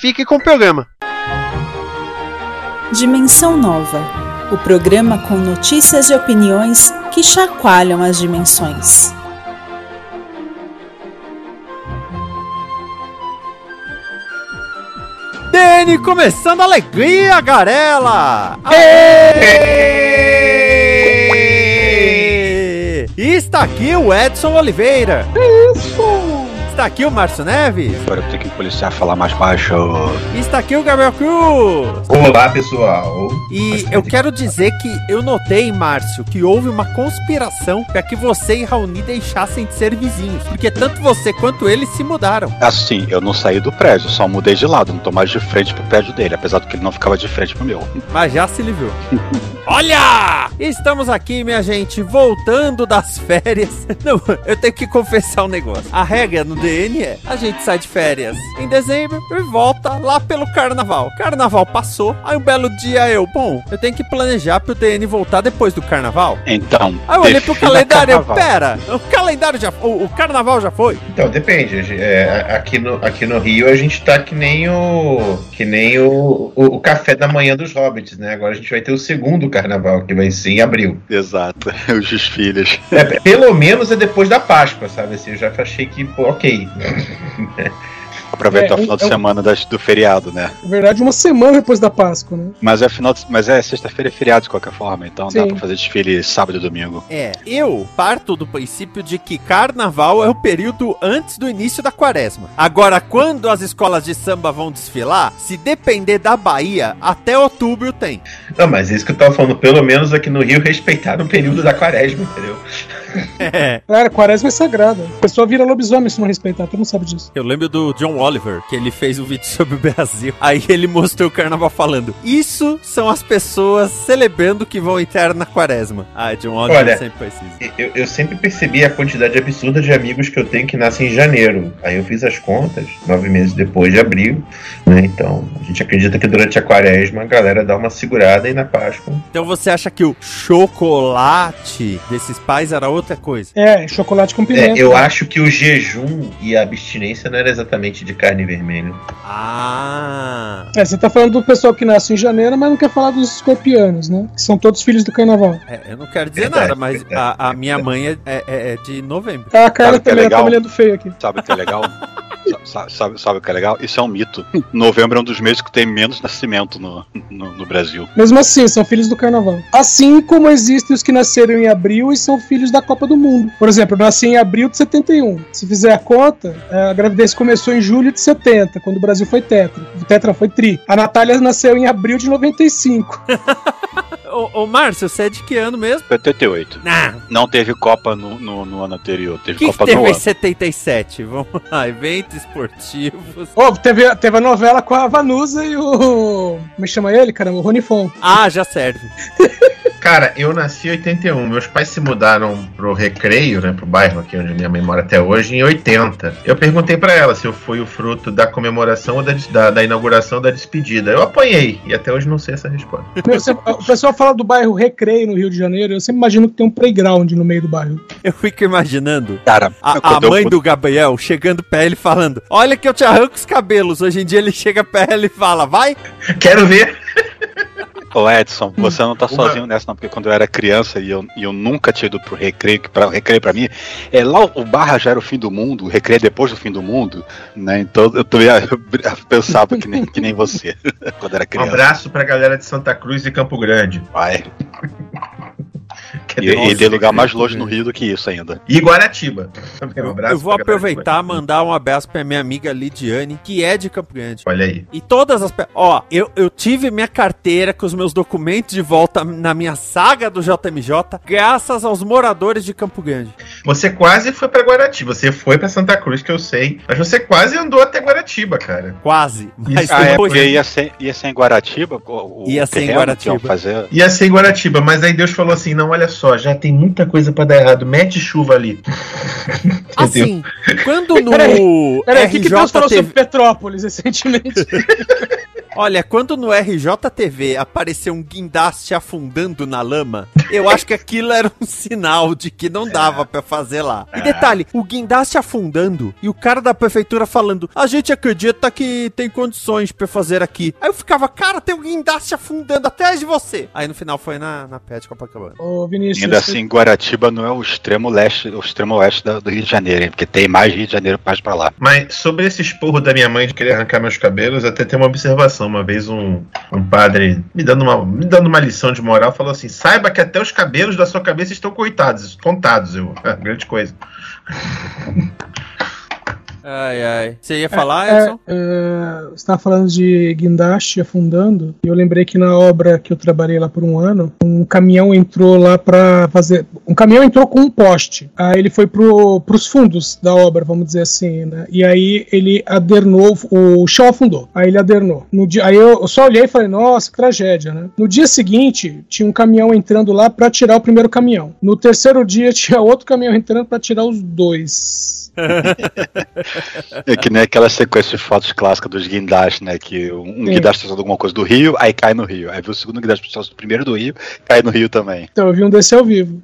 fique com o programa. Dimensão Nova o programa com notícias e opiniões que chacoalham as dimensões. Dene começando a alegria, Garela! E está aqui o Edson Oliveira. Isso! Está aqui o Márcio Neves. Agora eu tenho que policiar falar mais baixo. E está aqui o Gabriel Cruz. Olá, pessoal. E eu quero dizer que eu notei, Márcio, que houve uma conspiração para que você e Raoni deixassem de ser vizinhos. Porque tanto você quanto ele se mudaram. Assim, eu não saí do prédio, só mudei de lado. Não tô mais de frente pro prédio dele, apesar do que ele não ficava de frente pro meu. Mas já se livrou. Olha! Estamos aqui, minha gente, voltando das férias. Não, eu tenho que confessar um negócio. A regra no DN é: a gente sai de férias em dezembro e volta lá pelo carnaval. Carnaval passou, aí um belo dia eu, bom, eu tenho que planejar pro DN voltar depois do carnaval. Então. Aí eu olhei pro calendário, eu, pera, o calendário já. O, o carnaval já foi? Então, depende. É, aqui, no, aqui no Rio a gente tá que nem o. que nem o, o, o café da manhã dos hobbits, né? Agora a gente vai ter o segundo carnaval, que vai ser em abril. Exato, os desfiles. É, pelo menos é depois da Páscoa, sabe? Assim, eu já achei que, pô, ok. Aproveitar É, o final de é um- semana das- do feriado, né? Na verdade, uma semana depois da Páscoa, né? Mas é final de- mas é sexta-feira é feriado de qualquer forma, então dá Sim. pra fazer desfile sábado e domingo. É, eu parto do princípio de que carnaval é o período antes do início da quaresma. Agora, quando as escolas de samba vão desfilar, se depender da Bahia, até outubro tem. Não, mas isso que eu tava falando, pelo menos aqui no Rio respeitaram o período da quaresma, entendeu? É. Cara, quaresma é sagrada. A pessoa vira lobisomem se não respeitar, todo mundo sabe disso. Eu lembro do John Oliver, que ele fez um vídeo sobre o Brasil. Aí ele mostrou o carnaval falando: Isso são as pessoas celebrando que vão entrar na quaresma. Ah, John Oliver Olha, sempre faz isso. Eu, eu sempre percebi a quantidade absurda de amigos que eu tenho que nascem em janeiro. Aí eu fiz as contas, nove meses depois de abril, né? Então, a gente acredita que durante a quaresma a galera dá uma segurada e na Páscoa. Então você acha que o chocolate desses pais era outra coisa? É, chocolate com É, pimenta. eu acho que o jejum e a abstinência não era exatamente de carne vermelha. Ah. É, você tá falando do pessoal que nasce em janeiro, mas não quer falar dos escorpianos, né? Que são todos filhos do carnaval. É, eu não quero dizer Verdade, nada, mas verdade, a, a minha mãe é, é- é de novembro. Ah, a Sabe que é também tá legal? me olhando feio aqui. Sabe o que é legal? Sa- sabe, sabe o que é legal? Isso é um mito. Novembro é um dos meses que tem menos nascimento no, no, no Brasil. Mesmo assim, são filhos do carnaval. Assim como existem os que nasceram em abril e são filhos da Copa do Mundo. Por exemplo, eu nasci em abril de 71. Se fizer a conta, a gravidez começou em julho de 70, quando o Brasil foi tetra. O tetra foi tri. A Natália nasceu em abril de 95. Ô, ô Márcio, você é de que ano mesmo? 88. Ah, Não teve Copa no, no, no ano anterior, teve que, que Copa teve no em ano. 77? Vamos lá, eventos esportivos. Oh, teve, teve a novela com a Vanusa e o. Como é que chama ele, caramba? O Ronifon. Ah, já serve. Cara, eu nasci em 81. Meus pais se mudaram pro Recreio, né? Pro bairro aqui onde minha mãe mora até hoje, em 80. Eu perguntei pra ela se eu fui o fruto da comemoração ou da, da, da inauguração da despedida. Eu apanhei e até hoje não sei essa resposta. O pessoal fala do bairro Recreio no Rio de Janeiro. Eu sempre imagino que tem um playground no meio do bairro. Eu fico imaginando Cara, a, a eu- mãe do Gabriel chegando pra ele falando: Olha que eu te arranco os cabelos. Hoje em dia ele chega pra ela e fala: Vai. Quero ver! Ô Edson, você não tá Uma- sozinho nessa, não, porque quando eu era criança e eu, e eu nunca tinha ido pro recreio, que pra, o recreio pra mim, é, lá o, barra já era o fim do mundo, o recreio é depois do fim do mundo, né? Então eu, também, pensava que nem, que nem você, quando era Um criança. abraço pra galera de Santa Cruz e Campo Grande. Vai. É E, bem e tem lugar mais longe no. Rio do que isso ainda. E Guaratiba. Um Eu, abraço eu vou de aproveitar e mandar um abraço pra minha amiga Lidiane, que é de Campo Grande. Olha aí. E todas as. Ó, eu, eu tive minha carteira com os meus documentos de volta na minha saga do JMJ, graças aos moradores de Campo Grande. Você quase foi pra Guaratiba. Você foi pra Santa Cruz, que eu sei. Mas você quase andou até Guaratiba, cara. Quase. Mas Isso, Ah, é, porque ia ser, ia ser em Guaratiba? O, Ia ser em Guaratiba. fazer. Ia ser em Guaratiba, mas aí Deus falou assim: não, olha só, já tem muita coisa pra dar errado. Mete chuva ali. Assim, quando no Peraí, Peraí, o que, que Deus falou sobre. Petrópolis recentemente? Olha, quando no RJTV apareceu um guindaste afundando na lama, eu acho que aquilo era um sinal de que não dava pra fazer lá. E detalhe, o guindaste afundando e o cara da prefeitura falando: "A gente acredita que tem condições pra fazer aqui". Aí eu ficava: "Cara, tem um guindaste afundando atrás de você". Aí no final foi na na pé de Copacabana. Ô, Vinícius. Ainda assim, Guaratiba não é o extremo leste, o extremo oeste da- do Rio de Janeiro, hein? Porque tem mais Rio de Janeiro mais pra lá. Mas sobre esse esporro da minha mãe de querer arrancar meus cabelos, até tem uma observação. Uma vez um, um padre me dando, uma, me dando uma lição de moral falou assim: saiba que até os cabelos da sua cabeça estão coitados, contados. Eu, grande coisa. Ai ai. Você ia falar, É, Edson? é, você estava falando de guindaste afundando, e eu lembrei que na obra que eu trabalhei lá por um ano, um caminhão entrou lá para fazer. Um caminhão entrou com um poste. Aí ele foi pro, pros fundos da obra, vamos dizer assim, né? E aí ele adernou, o chão afundou. Aí ele adernou. No dia, aí eu só olhei e falei, nossa, que tragédia, né? No dia seguinte, tinha um caminhão entrando lá para tirar o primeiro caminhão. No terceiro dia, tinha outro caminhão entrando para tirar os dois. É que nem aquela sequência de fotos clássica dos guindastes, né? Que um Sim. guindaste está alguma coisa do Rio, aí cai no Rio. Aí vê o segundo guindaste do primeiro do Rio, cai no Rio também. Então eu vi um desse ao vivo.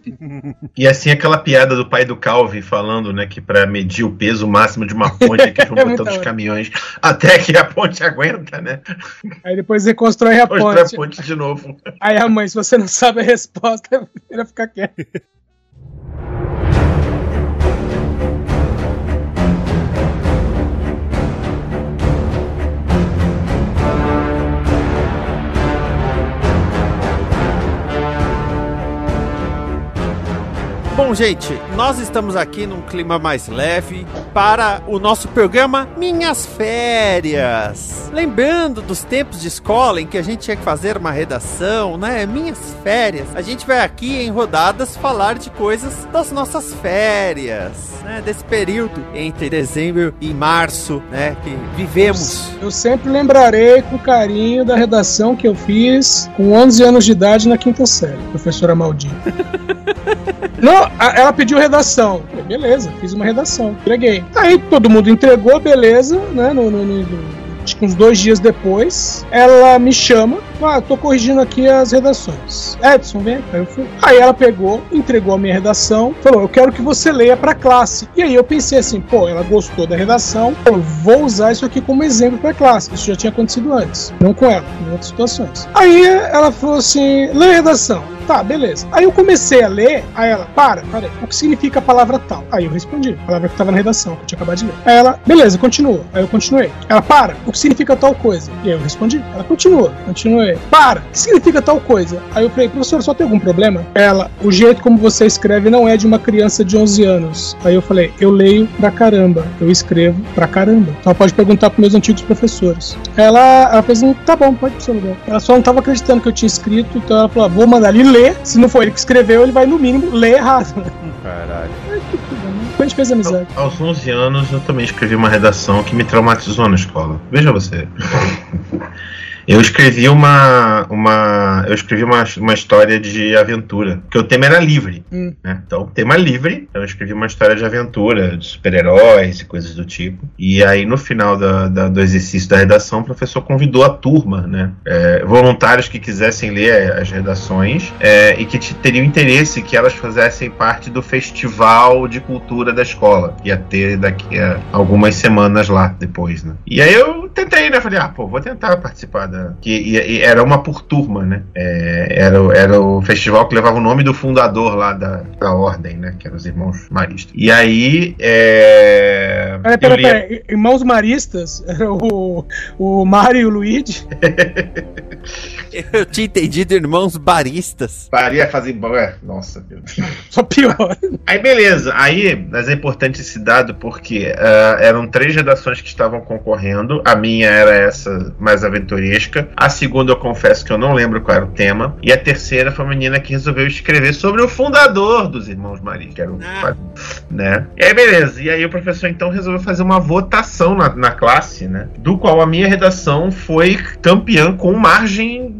E assim aquela piada do pai do Calvin falando, né, que pra medir o peso máximo de uma ponte que eles vão É botando os caminhões até que a ponte aguenta, né? Aí depois reconstrói a Constrói a ponte. ponte de novo. Aí a mãe, se você não sabe a resposta, ele ficar quieto. Bom, gente, nós estamos aqui num clima mais leve para o nosso programa Minhas Férias. Lembrando dos tempos de escola em que a gente tinha que fazer uma redação, né? Minhas férias. A gente vai aqui em rodadas falar de coisas das nossas férias, né? Desse período entre dezembro e março, né? Que vivemos. Eu sempre lembrarei com carinho da redação que eu fiz com 11 anos de idade na quinta série, professora maldita. Não, ela pediu redação. Falei, beleza, fiz uma redação, entreguei. Aí todo mundo entregou, beleza, né? No- no- no- acho que uns dois dias depois, ela me chama, ah, tô corrigindo aqui as redações. Edson, vem cá. Eu fui. Aí ela pegou, entregou a minha redação, falou, eu quero que você leia pra classe. E aí eu pensei assim, pô, ela gostou da redação, eu vou usar isso aqui como exemplo pra classe. Isso já tinha acontecido antes, não com ela, em outras situações. Aí ela falou assim, lê a redação. Tá, beleza. Aí eu comecei a ler, aí ela, para, para, o que significa a palavra tal? Aí eu respondi, a palavra que tava na redação, que eu tinha acabado de ler. Aí ela, beleza, continua. Aí eu continuei. Ela, para, o que significa tal coisa? E aí eu respondi, ela continua, continuei. Para, o que significa tal coisa? Aí eu falei, professor, só tem algum problema? Ela, o jeito como você escreve não é de uma criança de 11 anos. Aí eu falei, eu leio pra caramba, eu escrevo pra caramba. Então ela pode perguntar pros meus antigos professores. Ela, ela fez um, tá bom, pode ir pro seu lugar. Ela só não tava acreditando que eu tinha escrito, então ela falou, ah, vou mandar ele ler. Se não foi ele que escreveu, ele vai no mínimo ler errado. Caralho. A gente fez amizade. Ao- Aos 11 anos eu também escrevi uma redação que me traumatizou na escola. Veja você. Eu escrevi uma, uma eu escrevi uma, uma história de aventura, porque o tema era livre, Hum. né? Então, tema livre, então eu escrevi uma história de aventura, de super-heróis e coisas do tipo. E aí, no final da, da- do exercício da redação, o professor convidou a turma, né? é, voluntários que quisessem ler as redações é, e que teriam interesse que elas fizessem parte do festival de cultura da escola, que ia ter daqui a algumas semanas lá depois, né? E aí eu tentei, né? Falei, ah, pô, vou tentar participar da. Que, e, e era uma por turma, né? É, era, o- era o festival que levava o nome do fundador lá da, da ordem, né? Que eram os irmãos maristas. E aí. É, Peraí, peraí, li- peraí. Irmãos Maristas, era o, o Mário e o Luigi. Eu tinha entendido irmãos baristas. Faria fazer. É, nossa, meu Deus. Só pior. Aí beleza, aí, mas é importante esse dado porque ah, eram três redações que estavam concorrendo. A minha era essa mais aventuresca. A segunda eu confesso que eu não lembro qual era o tema. E a terceira foi a menina que resolveu escrever sobre o fundador dos Irmãos Maria, que era o. Ah. Né? E aí beleza, e aí o professor então resolveu fazer uma votação na, na classe, né? Do qual a minha redação foi campeã com margem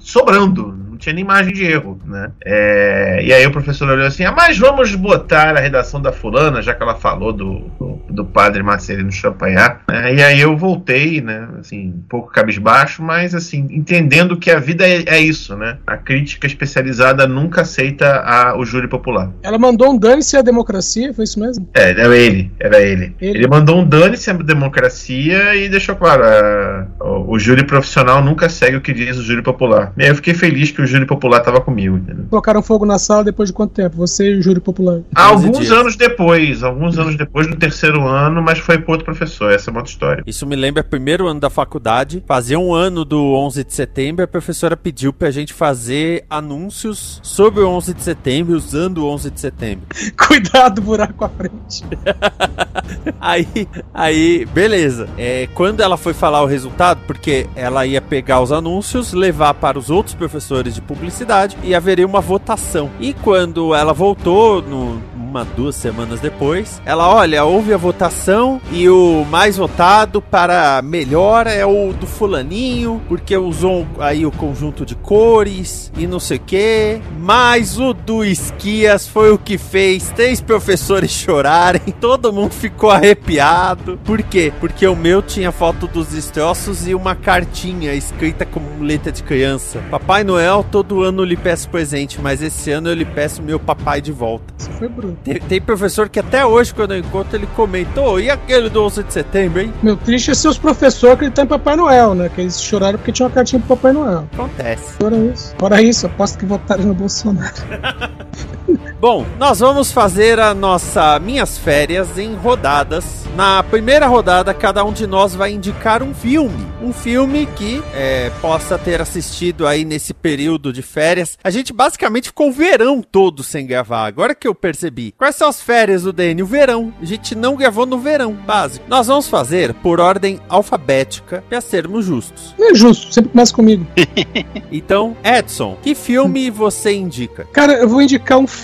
sobrando. Tinha nem margem de erro, né? É, e aí o professor olhou assim: ah, mas vamos botar a redação da fulana, já que ela falou do, do, do padre Marcelino Champagnat. Né? E aí eu voltei, né? Assim, um pouco cabisbaixo, mas assim, entendendo que a vida é, é isso, né? A crítica especializada nunca aceita a, o júri popular. Ela mandou um dane-se à democracia, foi isso mesmo? É, era ele, era ele. Ele. Ele, mandou um dane-se à democracia e deixou claro: a- o, o júri profissional nunca segue o que diz o júri popular. E aí eu fiquei feliz que o júri popular tava comigo, entendeu? Colocaram fogo na sala depois de quanto tempo? Você e o júri popular. Alguns dias. anos depois, alguns anos depois do terceiro ano, mas foi pro outro professor, essa é uma outra história. Isso me lembra primeiro ano da faculdade. Fazia um ano do 11 de setembro, a professora pediu pra gente fazer anúncios sobre o 11 de setembro, usando o 11 de setembro. Cuidado, buraco à frente. Aí, aí, beleza. É, quando ela foi falar o resultado, porque ela ia pegar os anúncios, levar para os outros professores de publicidade e haveria uma votação. E quando ela voltou, no, uma, duas semanas depois, ela, olha, houve a votação e o mais votado para melhor é o do fulaninho, porque usou aí o conjunto de cores e não sei o que. Mas o do Esquias foi o que fez três professores chorarem, todo mundo ficou arrepiado. Por quê? Porque o meu tinha foto dos destroços e uma cartinha escrita como letra de criança. Papai Noel, todo ano eu lhe peço presente, mas esse ano eu lhe peço meu papai de volta. Isso foi bruto. Tem, tem professor que até hoje, quando eu encontro, ele comentou, e aquele do 11 de setembro, hein? Meu, triste é seus professores acreditarem em Papai Noel, né? Que eles choraram porque tinha uma cartinha pro Papai Noel. Acontece. Fora isso. Fora isso, aposto que votaram no Bolsonaro. Bom, nós vamos fazer a nossa minhas férias em rodadas. Na primeira rodada, cada um de nós vai indicar um filme. Um filme que é, possa ter assistido aí nesse período de férias. A gente basicamente ficou o verão todo sem gravar. Agora que eu percebi. Quais são as férias do DN? O verão. A gente não gravou no verão, básico. Nós vamos fazer por ordem alfabética para sermos justos. Não é justo, sempre começa comigo. Então, Edson, que filme você indica? Cara, eu vou indicar um filme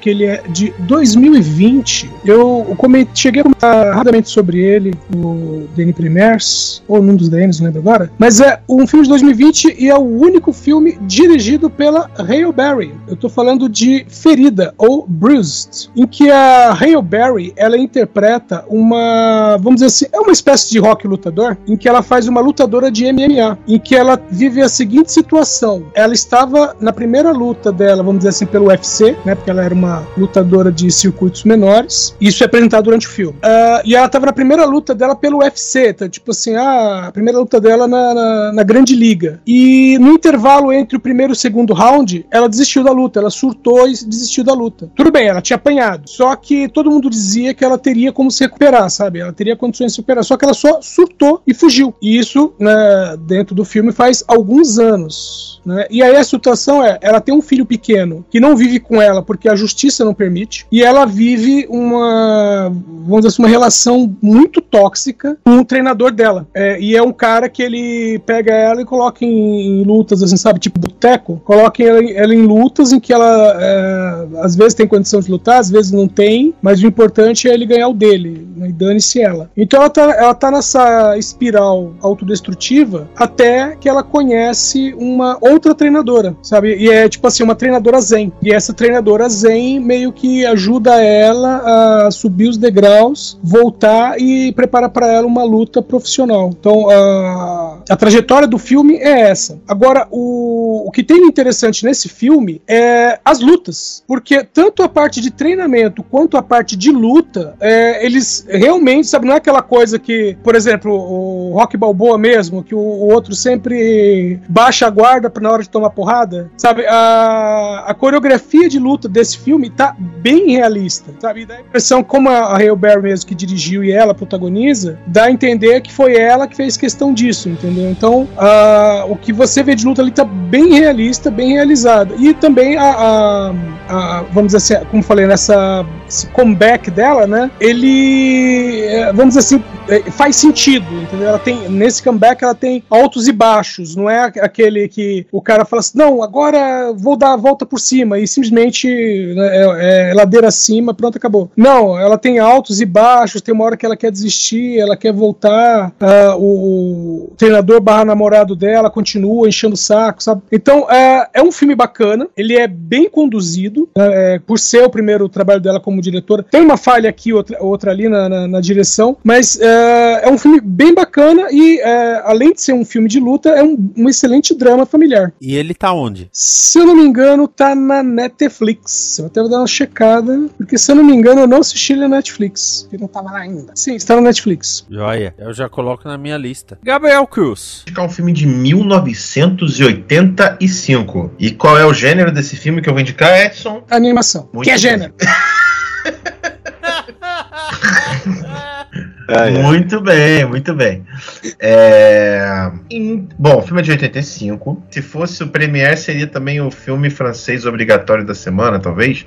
que ele é de 2020. Eu cheguei a comentar rapidamente sobre ele no DN Premiers, ou num dos DNs, não lembro agora. Mas é um filme de 2020 e é o único filme dirigido pela Hale Berry. Eu tô falando de Ferida, ou Bruised, em que a Hale Berry, ela interpreta uma, vamos dizer assim, é uma espécie de rock lutador, em que ela faz uma lutadora de MMA, em que ela vive a seguinte situação. Ela estava na primeira luta dela, vamos dizer assim, pelo UFC, né? Porque ela era uma lutadora de circuitos menores. Isso é apresentado durante o filme. Ah, e ela estava na primeira luta dela pelo UFC, tá? tipo assim, ah, a primeira luta dela na, na, na Grande Liga. E no intervalo entre o primeiro e o segundo round, ela desistiu da luta, ela surtou e desistiu da luta. Tudo bem, ela tinha apanhado. Só que todo mundo dizia que ela teria como se recuperar, sabe? Ela teria condições de se recuperar. Só que ela só surtou e fugiu. E isso, né, dentro do filme, faz alguns anos. Né? E aí a situação é, ela tem um filho pequeno que não vive com ela porque a justiça não permite, e ela vive uma, vamos dizer assim, uma relação muito tóxica com o treinador dela. É, e é um cara que ele pega ela e coloca em, em lutas, assim, sabe, tipo boteco, coloca ela, em- ela em lutas em que ela é, às vezes tem condição de lutar, às vezes não tem, mas o importante é ele ganhar o dele, né, e dane-se ela. Então ela tá, ela tá nessa espiral autodestrutiva até que ela conhece uma outra treinadora, sabe? E é tipo assim, uma treinadora zen. E essa treinadora zen meio que ajuda ela a subir os degraus, voltar e prepara para ela uma luta profissional. Então a, a trajetória do filme é essa. Agora, o, o que tem interessante nesse filme é as lutas. Porque tanto a parte de treinamento quanto a parte de luta, é, eles realmente, sabe, não é aquela coisa que, por exemplo, o Rock Balboa mesmo, que o, o outro sempre baixa a guarda na hora de tomar porrada, sabe? A, a coreografia de luta desse filme tá bem realista, sabe? E dá a impressão, como a Hale Berry mesmo que dirigiu e ela protagoniza, dá a entender que foi ela que fez questão disso, entendeu? Então, ah, o que você vê de luta ali tá bem realista, bem realizado. E também a, a- a- vamos dizer assim, como falei, nessa esse comeback dela, né? Ele, é, vamos dizer assim, é, faz sentido, entendeu? Ela tem nesse comeback ela tem altos e baixos, não é aquele que o cara fala assim, não, agora vou dar a volta por cima e simplesmente né, é, é ladeira acima, pronto, acabou. Não, ela tem altos e baixos, tem uma hora que ela quer desistir, ela quer voltar, ah, o, o treinador barra namorado dela continua enchendo o saco, sabe? Então é, é um filme bacana, ele é bem conduzido, né, é, por ser o primeiro trabalho dela como diretora. Tem uma falha aqui, outra, outra ali na, na- na direção, mas é, é um filme bem bacana e, além de ser um filme de luta, é um, um excelente drama familiar. E ele tá onde? Se eu não me engano, tá na Netflix. Eu até vou dar uma checada, porque se eu não me engano, eu não assisti ele na Netflix. Que não tava lá ainda. Sim, está na Netflix. Joia. Eu já coloco na minha lista. Gabriel Cruz. Indicar um filme de 1985. E qual é o gênero desse filme que eu vou indicar, Edson? Animação. Muito que é gênero. É, é. Muito bem, muito bem. É, em- Bom, o filme é de 85. Se fosse o Premiere, seria também o filme francês obrigatório da semana, talvez.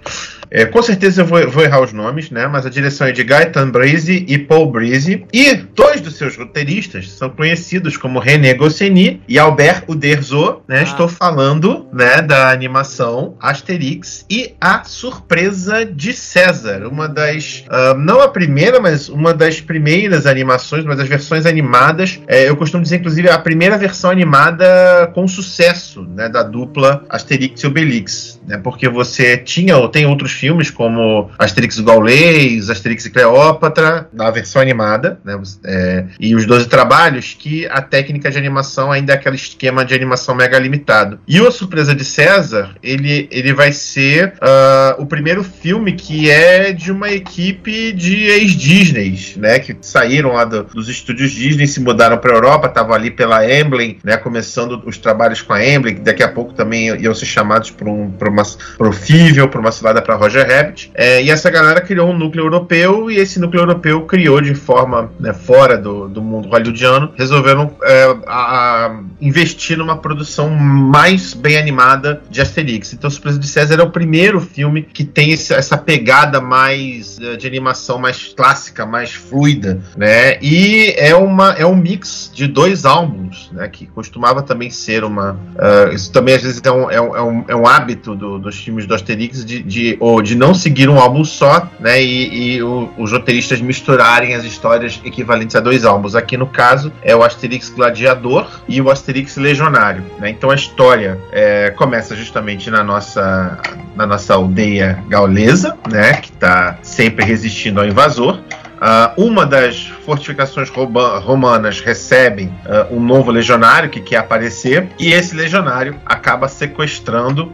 É, com certeza eu vou, vou errar os nomes, né? Mas a direção é de Gaëtan Breeze e Paul Breeze. E dois dos seus roteiristas são conhecidos como René Goscinny e Albert Uderzo, né? Ah. Estou falando, né, da animação Asterix e a Surpresa de César, uma das, ah, não a primeira, mas uma das primeiras animações, uma das versões animadas. É, eu costumo dizer, inclusive, a primeira versão animada com sucesso, né, da dupla Asterix e Obelix, né? Porque você tinha ou tem outros filmes como Asterix e Gaulês, Asterix e Cleópatra, na versão animada, né? É, e os 12 trabalhos que a técnica de animação ainda é aquele esquema de animação mega limitado. E o Surpresa de César, ele, ele vai ser ah, o primeiro filme que é de uma equipe de ex-Disney, né? Que saíram lá do- dos estúdios Disney, se mudaram para Europa, estavam ali pela Emblem, né? Começando os trabalhos com a Emblem, que daqui a pouco também iam ser chamados para um, uma, pro Fível, para uma cilada para Roger Rabbit. É, e essa galera criou um núcleo europeu, e esse núcleo europeu criou de forma né, fora do, do mundo hollywoodiano, resolveram é, a- a investir numa produção mais bem animada de Asterix. Então, Surpresa de César é o primeiro filme que tem essa pegada mais eh, de animação mais clássica, mais fluida, né? E é uma é um mix de dois álbuns, né? Que costumava também ser uma ah, isso também às vezes é um, é um, é um, é um hábito do- dos filmes do Asterix de, de, ou de não seguir um álbum só, né? E, e o- os roteiristas misturarem as histórias equivalentes a dois álbuns. Aqui no caso é o Asterix Gladiador e o Asterix Legionário, né? Então a história é, começa justamente na nossa na nossa aldeia gaulesa, né? Que está sempre resistindo ao invasor. Ah, uma das fortificações romanas recebe ah, um novo legionário que quer aparecer, e esse legionário acaba sequestrando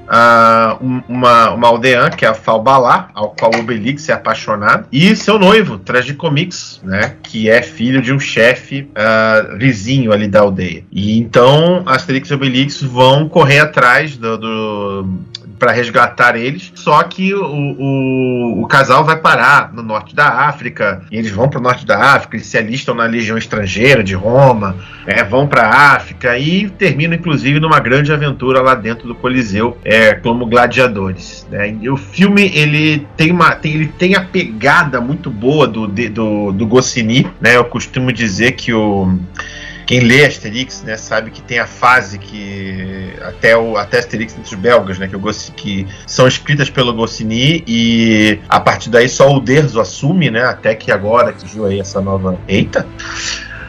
um- uma, uma aldeã, que é a Falbalá, ao qual Obelix é apaixonado, e seu noivo, Tragicomix, né, que é filho de um chefe vizinho ali da aldeia. E então Asterix e Obelix vão correr atrás do, do para resgatar eles. Só que o, o, o casal vai parar no norte da África, e eles vão para o norte da África, eles se alistam na Legião Estrangeira de Roma, é, vão para a África e terminam, inclusive, numa grande aventura lá dentro do Coliseu, é, como gladiadores. né? E o filme ele tem, uma, tem, ele tem a pegada muito boa do, do, do Goscinny, né? Eu costumo dizer que o quem lê Asterix, né, sabe que tem a fase que até o até Asterix entre os belgas, né, que, Gossi- que são escritas pelo Goscinny e a partir daí só o Derzo assume, né, até que agora que surgiu aí essa nova, eita,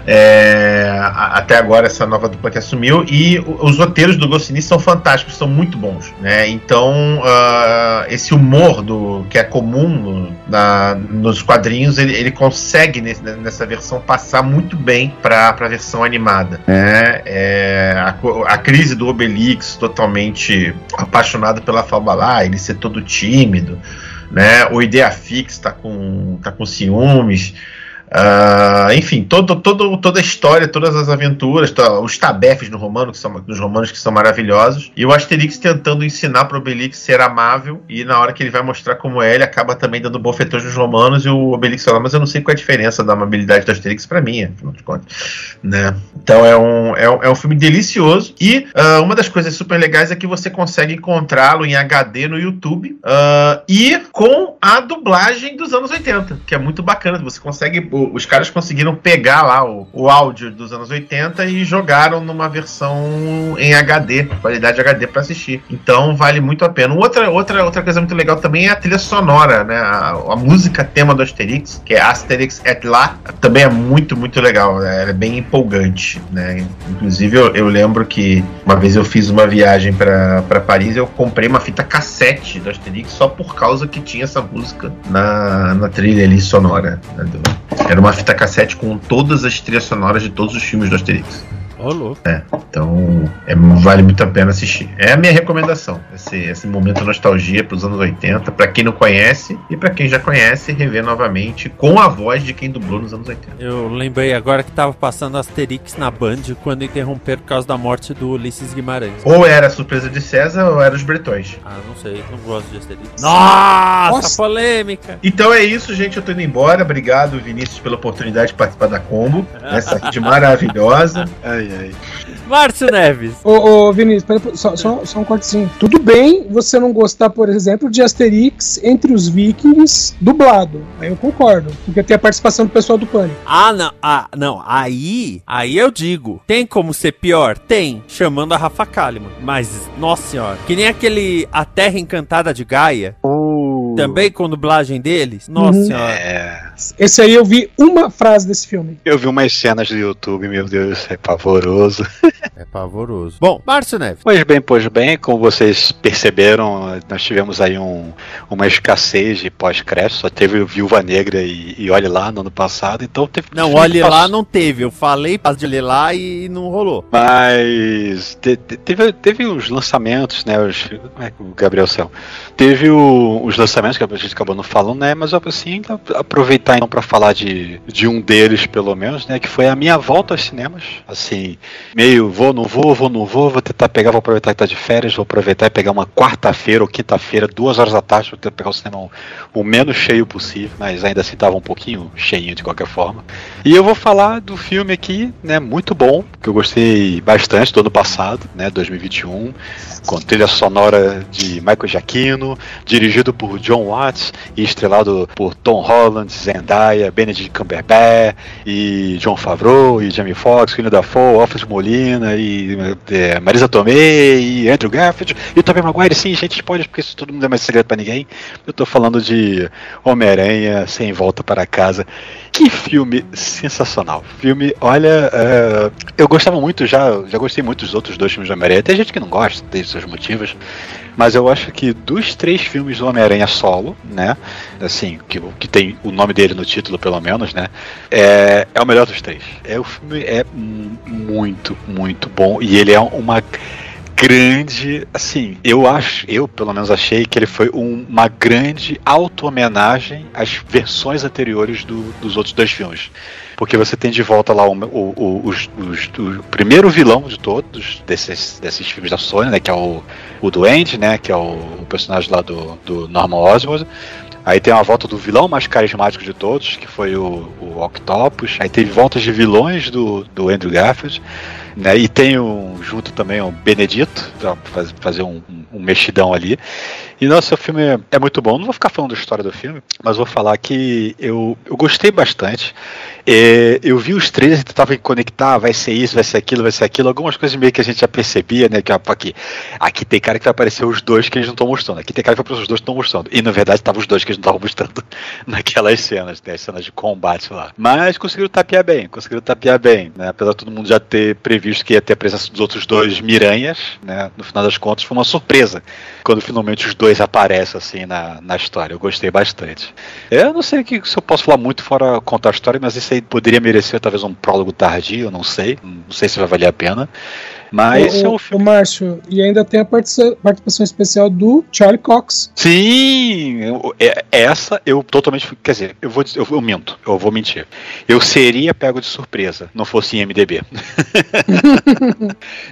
é, até agora essa nova dupla que assumiu e os roteiros do Goscinny são fantásticos, são muito bons, né? Então ah, esse humor do que é comum no- na- nos quadrinhos ele, ele consegue nesse- nessa versão passar muito bem para a versão animada, né? É, a, a crise do Obelix totalmente apaixonado pela Falbalá, ele ser todo tímido, né? O Ideafix tá com tá com ciúmes Uh, enfim, todo, todo, toda a história, todas as aventuras, to, os tabefes no romano, que são, nos romanos que são maravilhosos, e o Asterix tentando ensinar pro Obelix ser amável, e na hora que ele vai mostrar como é, ele acaba também dando bofetões nos romanos, e o Obelix fala, mas eu não sei qual é a diferença da amabilidade do Asterix para mim, afinal de contas. Né? Então é um, é, um, é um filme delicioso, e uh, uma das coisas super legais é que você consegue encontrá-lo em HD no YouTube, uh, e com a dublagem dos anos 80, que é muito bacana, você consegue os caras conseguiram pegar lá o, o áudio dos anos 80 e jogaram numa versão em HD, qualidade HD para assistir. Então vale muito a pena. Outra, outra, outra coisa muito legal também é a trilha sonora, né? A, a música tema do Asterix, que é Asterix et lá, também é muito, muito legal. Né? É bem empolgante, né? Inclusive eu, eu lembro que uma vez eu fiz uma viagem para Paris eu comprei uma fita cassete do Asterix só por causa que tinha essa música na, na trilha ali sonora. Né? Era uma fita cassete com todas as trilhas sonoras de todos os filmes do Asterix. Ô, louco. É, então é, vale muito a pena assistir. É a minha recomendação. Esse, esse momento nostalgia para os anos 80, para quem não conhece e para quem já conhece, rever novamente com a voz de quem dublou nos anos 80. Eu lembrei agora que tava passando Asterix na Band quando interromperam por causa da morte do Ulisses Guimarães. Ou era a surpresa de César ou era os bretões. Ah, não sei, não gosto de Asterix. Nossa, Nossa, polêmica! Então é isso, gente. Eu tô indo embora. Obrigado, Vinícius, pela oportunidade de participar da combo. Essa rede maravilhosa. Ai, ai. Márcio Neves. Ô, ô Vinícius, pera, só, só, só, um cortezinho. Tudo bem você não gostar, por exemplo, de Asterix entre os vikings dublado. Aí eu concordo. Porque tem a participação do pessoal do Pânico. Ah, não. Ah, não. Aí, aí eu digo. Tem como ser pior? Tem. Chamando a Rafa Kalimann. Mas, nossa senhora. Que nem aquele A Terra Encantada de Gaia. Uh. Também com dublagem deles? Nossa uhum. senhora. É. Esse aí eu vi uma frase desse filme. Eu vi umas cenas do YouTube, meu Deus, é pavoroso. É pavoroso. Bom, Márcio Neves. Pois bem, pois bem, como vocês perceberam, nós tivemos aí um, uma escassez de pós-crédito, só teve Viúva Negra e, e Olhe Lá no ano passado, então teve... Não, Olhe Lá não teve, eu falei para de ler lá e não rolou. Mas te, te, teve, teve os lançamentos, né, os, como é que o Gabriel Céu? Teve o, os lançamentos que a gente acabou não falando, né, mas assim, aproveitar então para falar de, de um deles, pelo menos, né, que foi a minha volta aos cinemas, assim, meio vou, não vou, vou, não vou, vou tentar pegar, vou aproveitar que tá de férias, vou aproveitar e pegar uma quarta-feira ou quinta-feira, duas horas da tarde, vou tentar pegar o cinema o, menos cheio possível, mas ainda assim tava um pouquinho cheinho de qualquer forma. E eu vou falar do filme aqui, né, muito bom, que eu gostei bastante do ano passado, né, 2021, com trilha sonora de Michael Giacchino, dirigido por John Watts e estrelado por Tom Holland, Zendaya, Benedict Cumberbatch e John Favreau e Jamie Foxx, William Dafoe, Alfred Molina e é, Marisa Tomei e Andrew Garfield e Tobey Maguire. Sim, gente, spoilers porque isso tudo não é mais segredo para ninguém. Eu tô falando de Homem-Aranha sem volta para casa. Que filme sensacional. Filme, olha, uh, eu gostava muito já, já gostei muito dos outros dois filmes do Homem-Aranha. Tem gente que não gosta, tem seus motivos. Mas eu acho que dos três filmes do Homem-Aranha solo, né? Assim, que, que tem o nome dele no título, pelo menos, né? É, é o melhor dos três. É, o filme é muito, muito bom. E ele é uma grande, assim, eu acho, eu pelo menos achei que ele foi um, uma grande auto-homenagem às versões anteriores do, dos outros dois filmes. Porque você tem de volta lá o, o, o, o primeiro vilão de todos desses, desses filmes da Sony, né? Que é o, o Duende, né? Que é o, o personagem lá do, do Norman Osborn. Aí tem a volta do vilão mais carismático de todos, que foi o, o Octopus. Aí teve voltas de vilões do, do Andrew Garfield. Né? E tem um, junto também o Benedito, pra fazer um, um, mexidão ali. E nossa, o filme é, muito bom. Não vou ficar falando da história do filme, mas vou falar que eu, eu gostei bastante. É, eu vi os trailers e tentava conectar, vai ser isso, vai ser aquilo, vai ser aquilo. Algumas coisas meio que a gente já percebia, né? Que aqui, aqui tem cara que vai aparecer os dois que eles não estão mostrando. Aqui tem cara que vai aparecer os dois que estão mostrando. E na verdade estavam os dois que eles não estavam mostrando naquelas cenas, né? As cenas de combate lá. Mas conseguiram tapear bem, conseguiram tapear bem, né? Apesar de todo mundo já ter previsto que ia ter a presença dos outros dois Miranhas, né? No final das contas foi uma surpresa quando finalmente os dois aparecem assim na, na história. Eu gostei bastante. Eu não sei que, se eu posso falar muito fora contar a história, mas isso aí poderia merecer talvez um prólogo tardio, não sei. Não sei se vai valer a pena. Mas o, é um o, filme. o Márcio, e ainda tem a partici- participação especial do Charlie Cox. Sim, eu- é- essa eu totalmente. Quer dizer, eu vou dizer- eu, eu minto, eu vou mentir. Eu seria pego de surpresa, não fosse em MDB.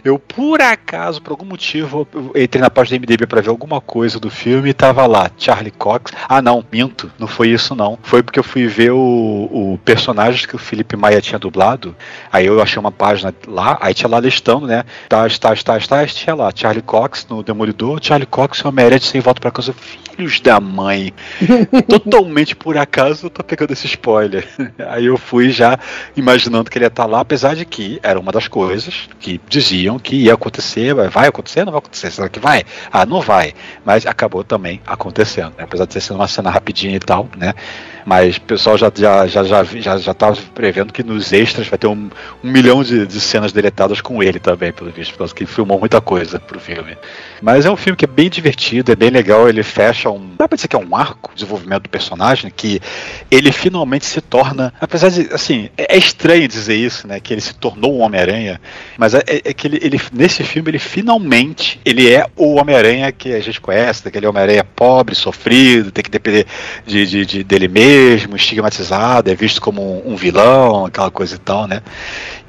eu, por acaso, por algum motivo, entrei na página do MDB pra ver alguma coisa do filme e tava lá, Charlie Cox. Ah, não, minto, não foi isso não. Foi porque eu fui ver o, o personagem que o Felipe Maia tinha dublado. Aí eu achei uma página lá, aí tinha lá listando, né? Tais, tais, tais, tais, tinha lá Charlie Cox no Demolidor, Charlie Cox e Homem-Aranha de Sem Volta pra Casa. Filhos da mãe. Totalmente por acaso eu tô pegando esse spoiler. Aí eu fui já imaginando que ele ia estar lá, apesar de que era uma das coisas que diziam que ia acontecer. Vai acontecer? Não vai acontecer? Será que vai? Ah, não vai. Mas acabou também acontecendo. né? Apesar de ter sido uma cena rapidinha e tal, né? Mas o pessoal já já já já já, já tava prevendo que nos extras vai ter um, um milhão de, de cenas deletadas com ele também, pelo visto, por causa que ele filmou muita coisa pro filme. Mas é um filme que é bem divertido, é bem legal, ele fecha um. Dá pra dizer que é um arco de desenvolvimento do personagem, que ele finalmente se torna. Apesar de, assim, é, é estranho dizer isso, né? Que ele se tornou um Homem-Aranha, mas é, é- é que ele, ele- nesse filme, ele finalmente ele é o Homem-Aranha que a gente conhece, daquele Homem-Aranha pobre, sofrido, tem que depender de, de- de- dele mesmo, estigmatizado, é visto como um, vilão, aquela coisa e tal, né?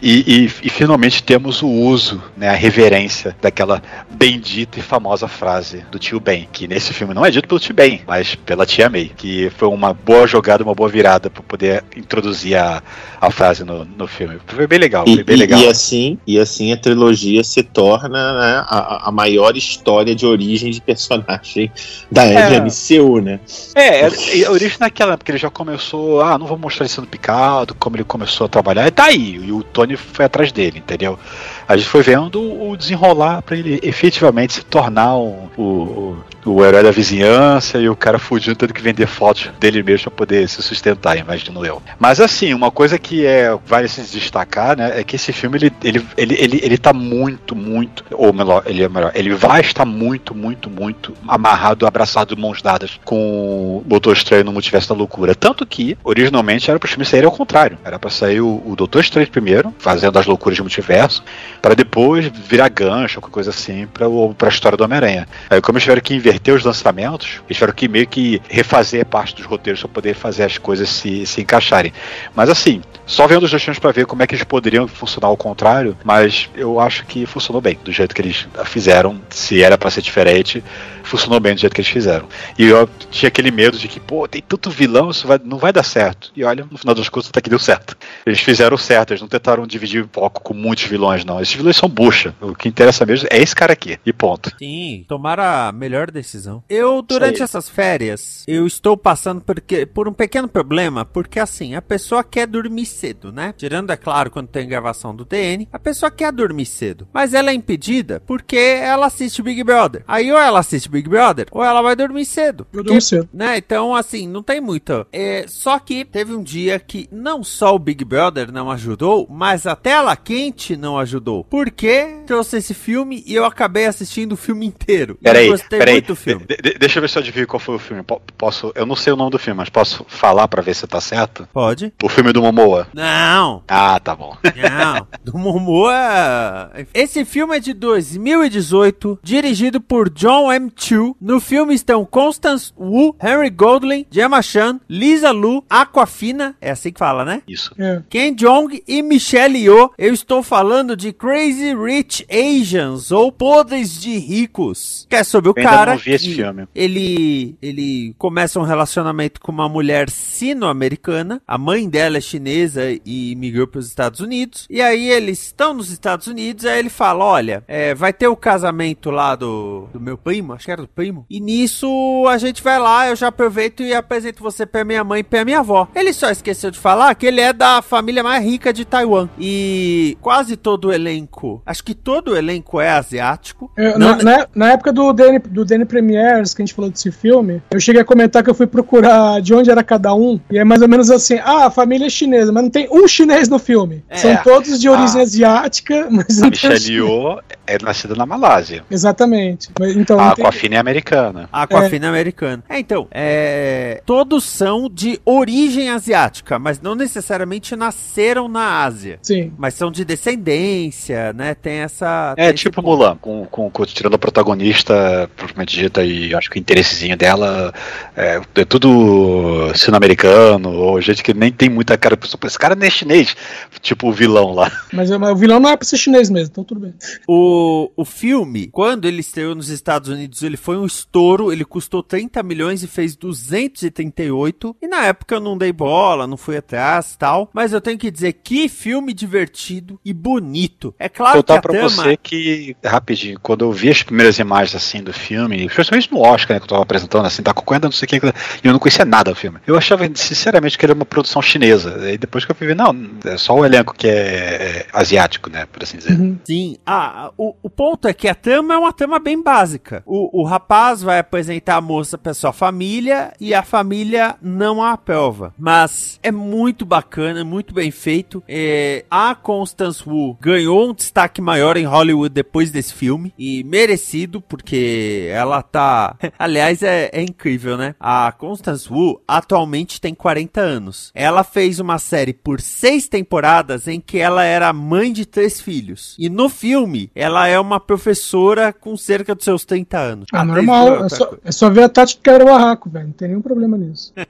E, e- e finalmente temos o uso, né, a reverência daquela bendita e famosa frase do tio Ben, que nesse filme não é dito pelo tio Ben, mas pela tia May, que foi uma boa jogada, uma boa virada para poder introduzir a, a frase no, no filme. Foi bem legal, E, foi bem e- legal. e assim, e assim a trilogia se torna né, a, a maior história de origem de personagem da É. MCU, né? É, é, é origem naquela, porque ele já começou, ah, não vou mostrar ele sendo picado, como ele começou a trabalhar, e tá aí, e o Tony foi atrás dele, entendeu? A gente foi vendo o desenrolar pra ele efetivamente se tornar o, o, o herói da vizinhança e o cara fugindo tendo que vender fotos dele mesmo pra poder se sustentar, imagino eu. Mas assim, uma coisa que é vale se destacar, né, é que esse filme ele, ele, ele, ele, ele tá muito, muito, ou melhor, ele é melhor, ele vai estar muito, muito, muito amarrado, abraçado de mãos dadas com o Doutor Estranho no Multiverso da Loucura. Tanto que, originalmente, era pro filme sair ao contrário. Era pra sair o, o Doutor Estranho primeiro, fazendo as loucuras de multiverso, para depois virar gancho, alguma coisa assim, pra, pra história do Homem-Aranha. Aí, como eles tiveram que inverter os lançamentos, eles tiveram que meio que refazer parte dos roteiros pra poder fazer as coisas se, se encaixarem. Mas assim, só vendo os dois filmes pra ver como é que eles poderiam funcionar ao contrário, mas eu acho que funcionou bem, do jeito que eles fizeram. Se era pra ser diferente, funcionou bem do jeito que eles fizeram. E eu tinha aquele medo de que, pô, tem tanto vilão, isso vai- não vai dar certo. E olha, no final das contas, até que deu certo. Eles fizeram certo, eles não tentaram dividir o foco com muitos vilões, não. Esses vilões são bucha. O que interessa mesmo é esse cara aqui. E ponto. Sim, tomaram a melhor decisão. Eu, durante essas férias, eu estou passando por, que- por um pequeno problema, porque assim, a pessoa quer dormir cedo, né? Tirando, é claro, quando tem gravação do DN, a pessoa quer dormir cedo. Mas ela é impedida porque ela assiste Big Brother. Aí ou ela assiste Big Brother, ou ela vai dormir cedo. Eu durmo cedo. Né? Então, assim, não tem muito. É, só que teve um dia que não só o Big Brother não ajudou, mas a tela quente não ajudou. Porque trouxe esse filme e eu acabei assistindo o filme inteiro. Peraí, eu gostei peraí. Do filme. De- de- deixa eu ver se eu adivinho qual foi o filme. Po- Posso, eu não sei o nome do filme, mas posso falar pra ver se tá certo? Pode? O filme do Momoa. Não, Ah, tá bom. não. Do Momoa. Esse filme é de 2018, dirigido por John M. Chu. No filme estão Constance Wu, Henry Goldling, Gemma Chan, Lisa Lu, Aquafina, é assim que fala, né? Isso. É. Ken Jeong e Michelle Yeoh. Eu estou falando de Crazy Rich Asians ou Podres de Ricos. Que é sobre o cara vi esse filme. ele ele começa um relacionamento com uma mulher sino-americana. A mãe dela é chinesa e migrou para os Estados Unidos. E aí eles estão nos Estados Unidos. Aí ele fala: Olha, é, vai ter o casamento lá do, do meu primo, acho que era do primo. E nisso a gente vai lá, eu já aproveito e apresento você pra minha mãe e pra minha avó. Ele só esqueceu de falar que ele é da família mais rica de Taiwan. E quase todo o elenco, acho que todo o elenco é asiático. É, Não- na, na- na época do Danny, do Danny Sony Premieres, que a gente falou desse filme, eu cheguei a comentar que eu fui procurar de onde era cada um, e é mais ou menos assim, ah, a família é chinesa, mas não tem um chinês no filme. É. São todos de origem Ah. asiática, mas A não tem Michelle. Yeoh é nascida na Malásia. Exatamente. Mas, Então, A não tem- Aquafina é americana. A Aquafina americana. É, então, é, todos são de origem asiática, mas não necessariamente nasceram na Ásia. Sim. Mas são de descendência, né? Tem essa. É tem tipo esse ponto. Mulan, com, com, com tirando a protagonista, propriamente dita, e acho que o interessezinho dela é, é tudo sino-americano, ou gente que nem tem muita cara. Esse cara nem é chinês, tipo o vilão lá. Mas, mas o vilão não é pra ser chinês mesmo, então tudo bem. O, o filme, quando ele estreou nos Estados Unidos, ele foi um estouro, ele custou 30 milhões e fez 238. E na época eu não dei bola, não fui atrás e tal. Mas eu tenho que dizer que filme divertido e bonito. É claro Vou que a contar pra trama. você que, rapidinho, quando eu vi as primeiras imagens assim do filme, especialmente no Oscar, né, que eu tava apresentando, assim, tá concorrendo, não sei o que, e eu não conhecia nada do filme. Eu achava, sinceramente, que era uma produção chinesa. E depois que eu fui ver, não, é só o elenco que é, é asiático, né, por assim dizer. Uhum. Sim, ah, o, o ponto é que a trama é uma trama bem básica. O, o rapaz vai apresentar a moça pra sua família e a família não a aprova. Mas é muito bacana, muito bem feito. É, a Constance Wu ganhou um destaque maior em Hollywood depois desse filme e merecido, porque ela tá. Aliás, é, é incrível, né? A Constance Wu atualmente tem 40 anos. Ela fez uma série por seis temporadas em que ela era mãe de três filhos. E no filme, ela é uma professora com cerca dos seus 30 anos. É Atriz normal, é só, é só ver a Tati que quebra o barraco, velho. Não tem nenhum problema nisso.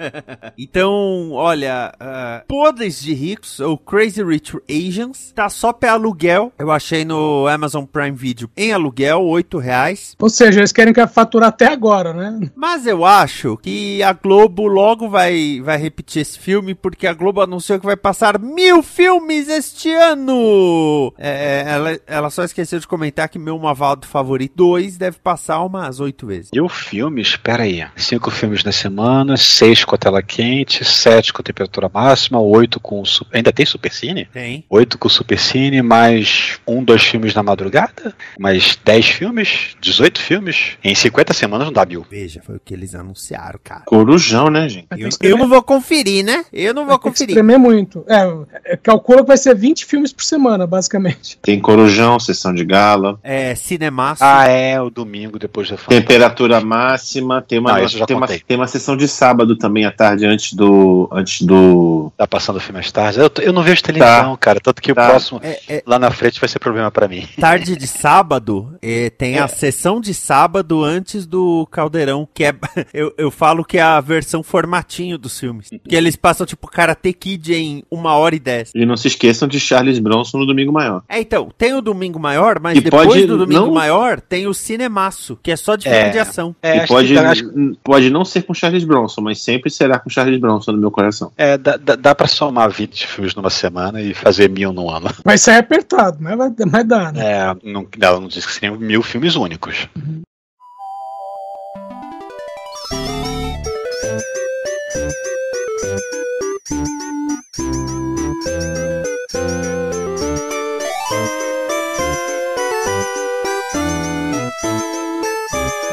Então, olha, uh, Podres de Ricos, ou Crazy Rich Asians, tá só pra aluguel. Eu achei no Amazon Prime Video em aluguel, 8 reais. Ou seja, eles querem que faturar até agora, né? Mas eu acho que a Globo logo vai, vai repetir esse filme, porque a Globo anunciou que vai passar mil filmes este ano! É, ela, ela só esqueceu de comentar que meu Mavaldo favorito 2 deve passar umas oito vezes. E o filme, espera aí, cinco filmes na semana, seis com a tela quente, sete com temperatura máxima, oito com... Ainda tem Supercine? Tem. Oito com Supercine, mais um, dois filmes na madrugada, mais dez filmes, 18 filmes. Em 50 semanas não dá. Veja, foi o que eles anunciaram, cara. Corujão, né, gente? Eu, eu não vou conferir, né? Eu não vou Tem que conferir. espremer muito. É, é, calcula que vai ser 20 filmes por semana, basicamente. Tem Corujão, sessão de gala, É, Cinemaço. Ah, é, o domingo depois da temperatura máxima, tem uma, Não, isso eu já tem, uma contei. tem uma sessão de sábado também à tarde, antes do. Antes do. Tá passando filme às tardes. Eu, eu não vejo televisão, cara. Tanto que Tá. o próximo É, é, lá na frente vai ser problema pra mim. tarde de sábado, é, tem a sessão de sábado antes do Caldeirão, que é. Eu, eu falo que é a versão formatinho dos filmes. Que eles passam, tipo, Karate Kid em uma hora e dez. E não se esqueçam de Charles Bronson no domingo maior. É, então, tem o Domingo Maior, mas E depois pode do Domingo não- Maior tem o Cinemaço, que é só de filme É. de ação. É, e acho pode, dá- acho- n- pode não ser com Charles Bronson, mas sempre será com Charles Bronson no meu coração. é, dá, dá, dá pra somar 20 filmes numa semana e fazer mil num ano. Vai sair apertado, mas vai, vai dar, né? É, não, não, não diz que seriam mil filmes únicos.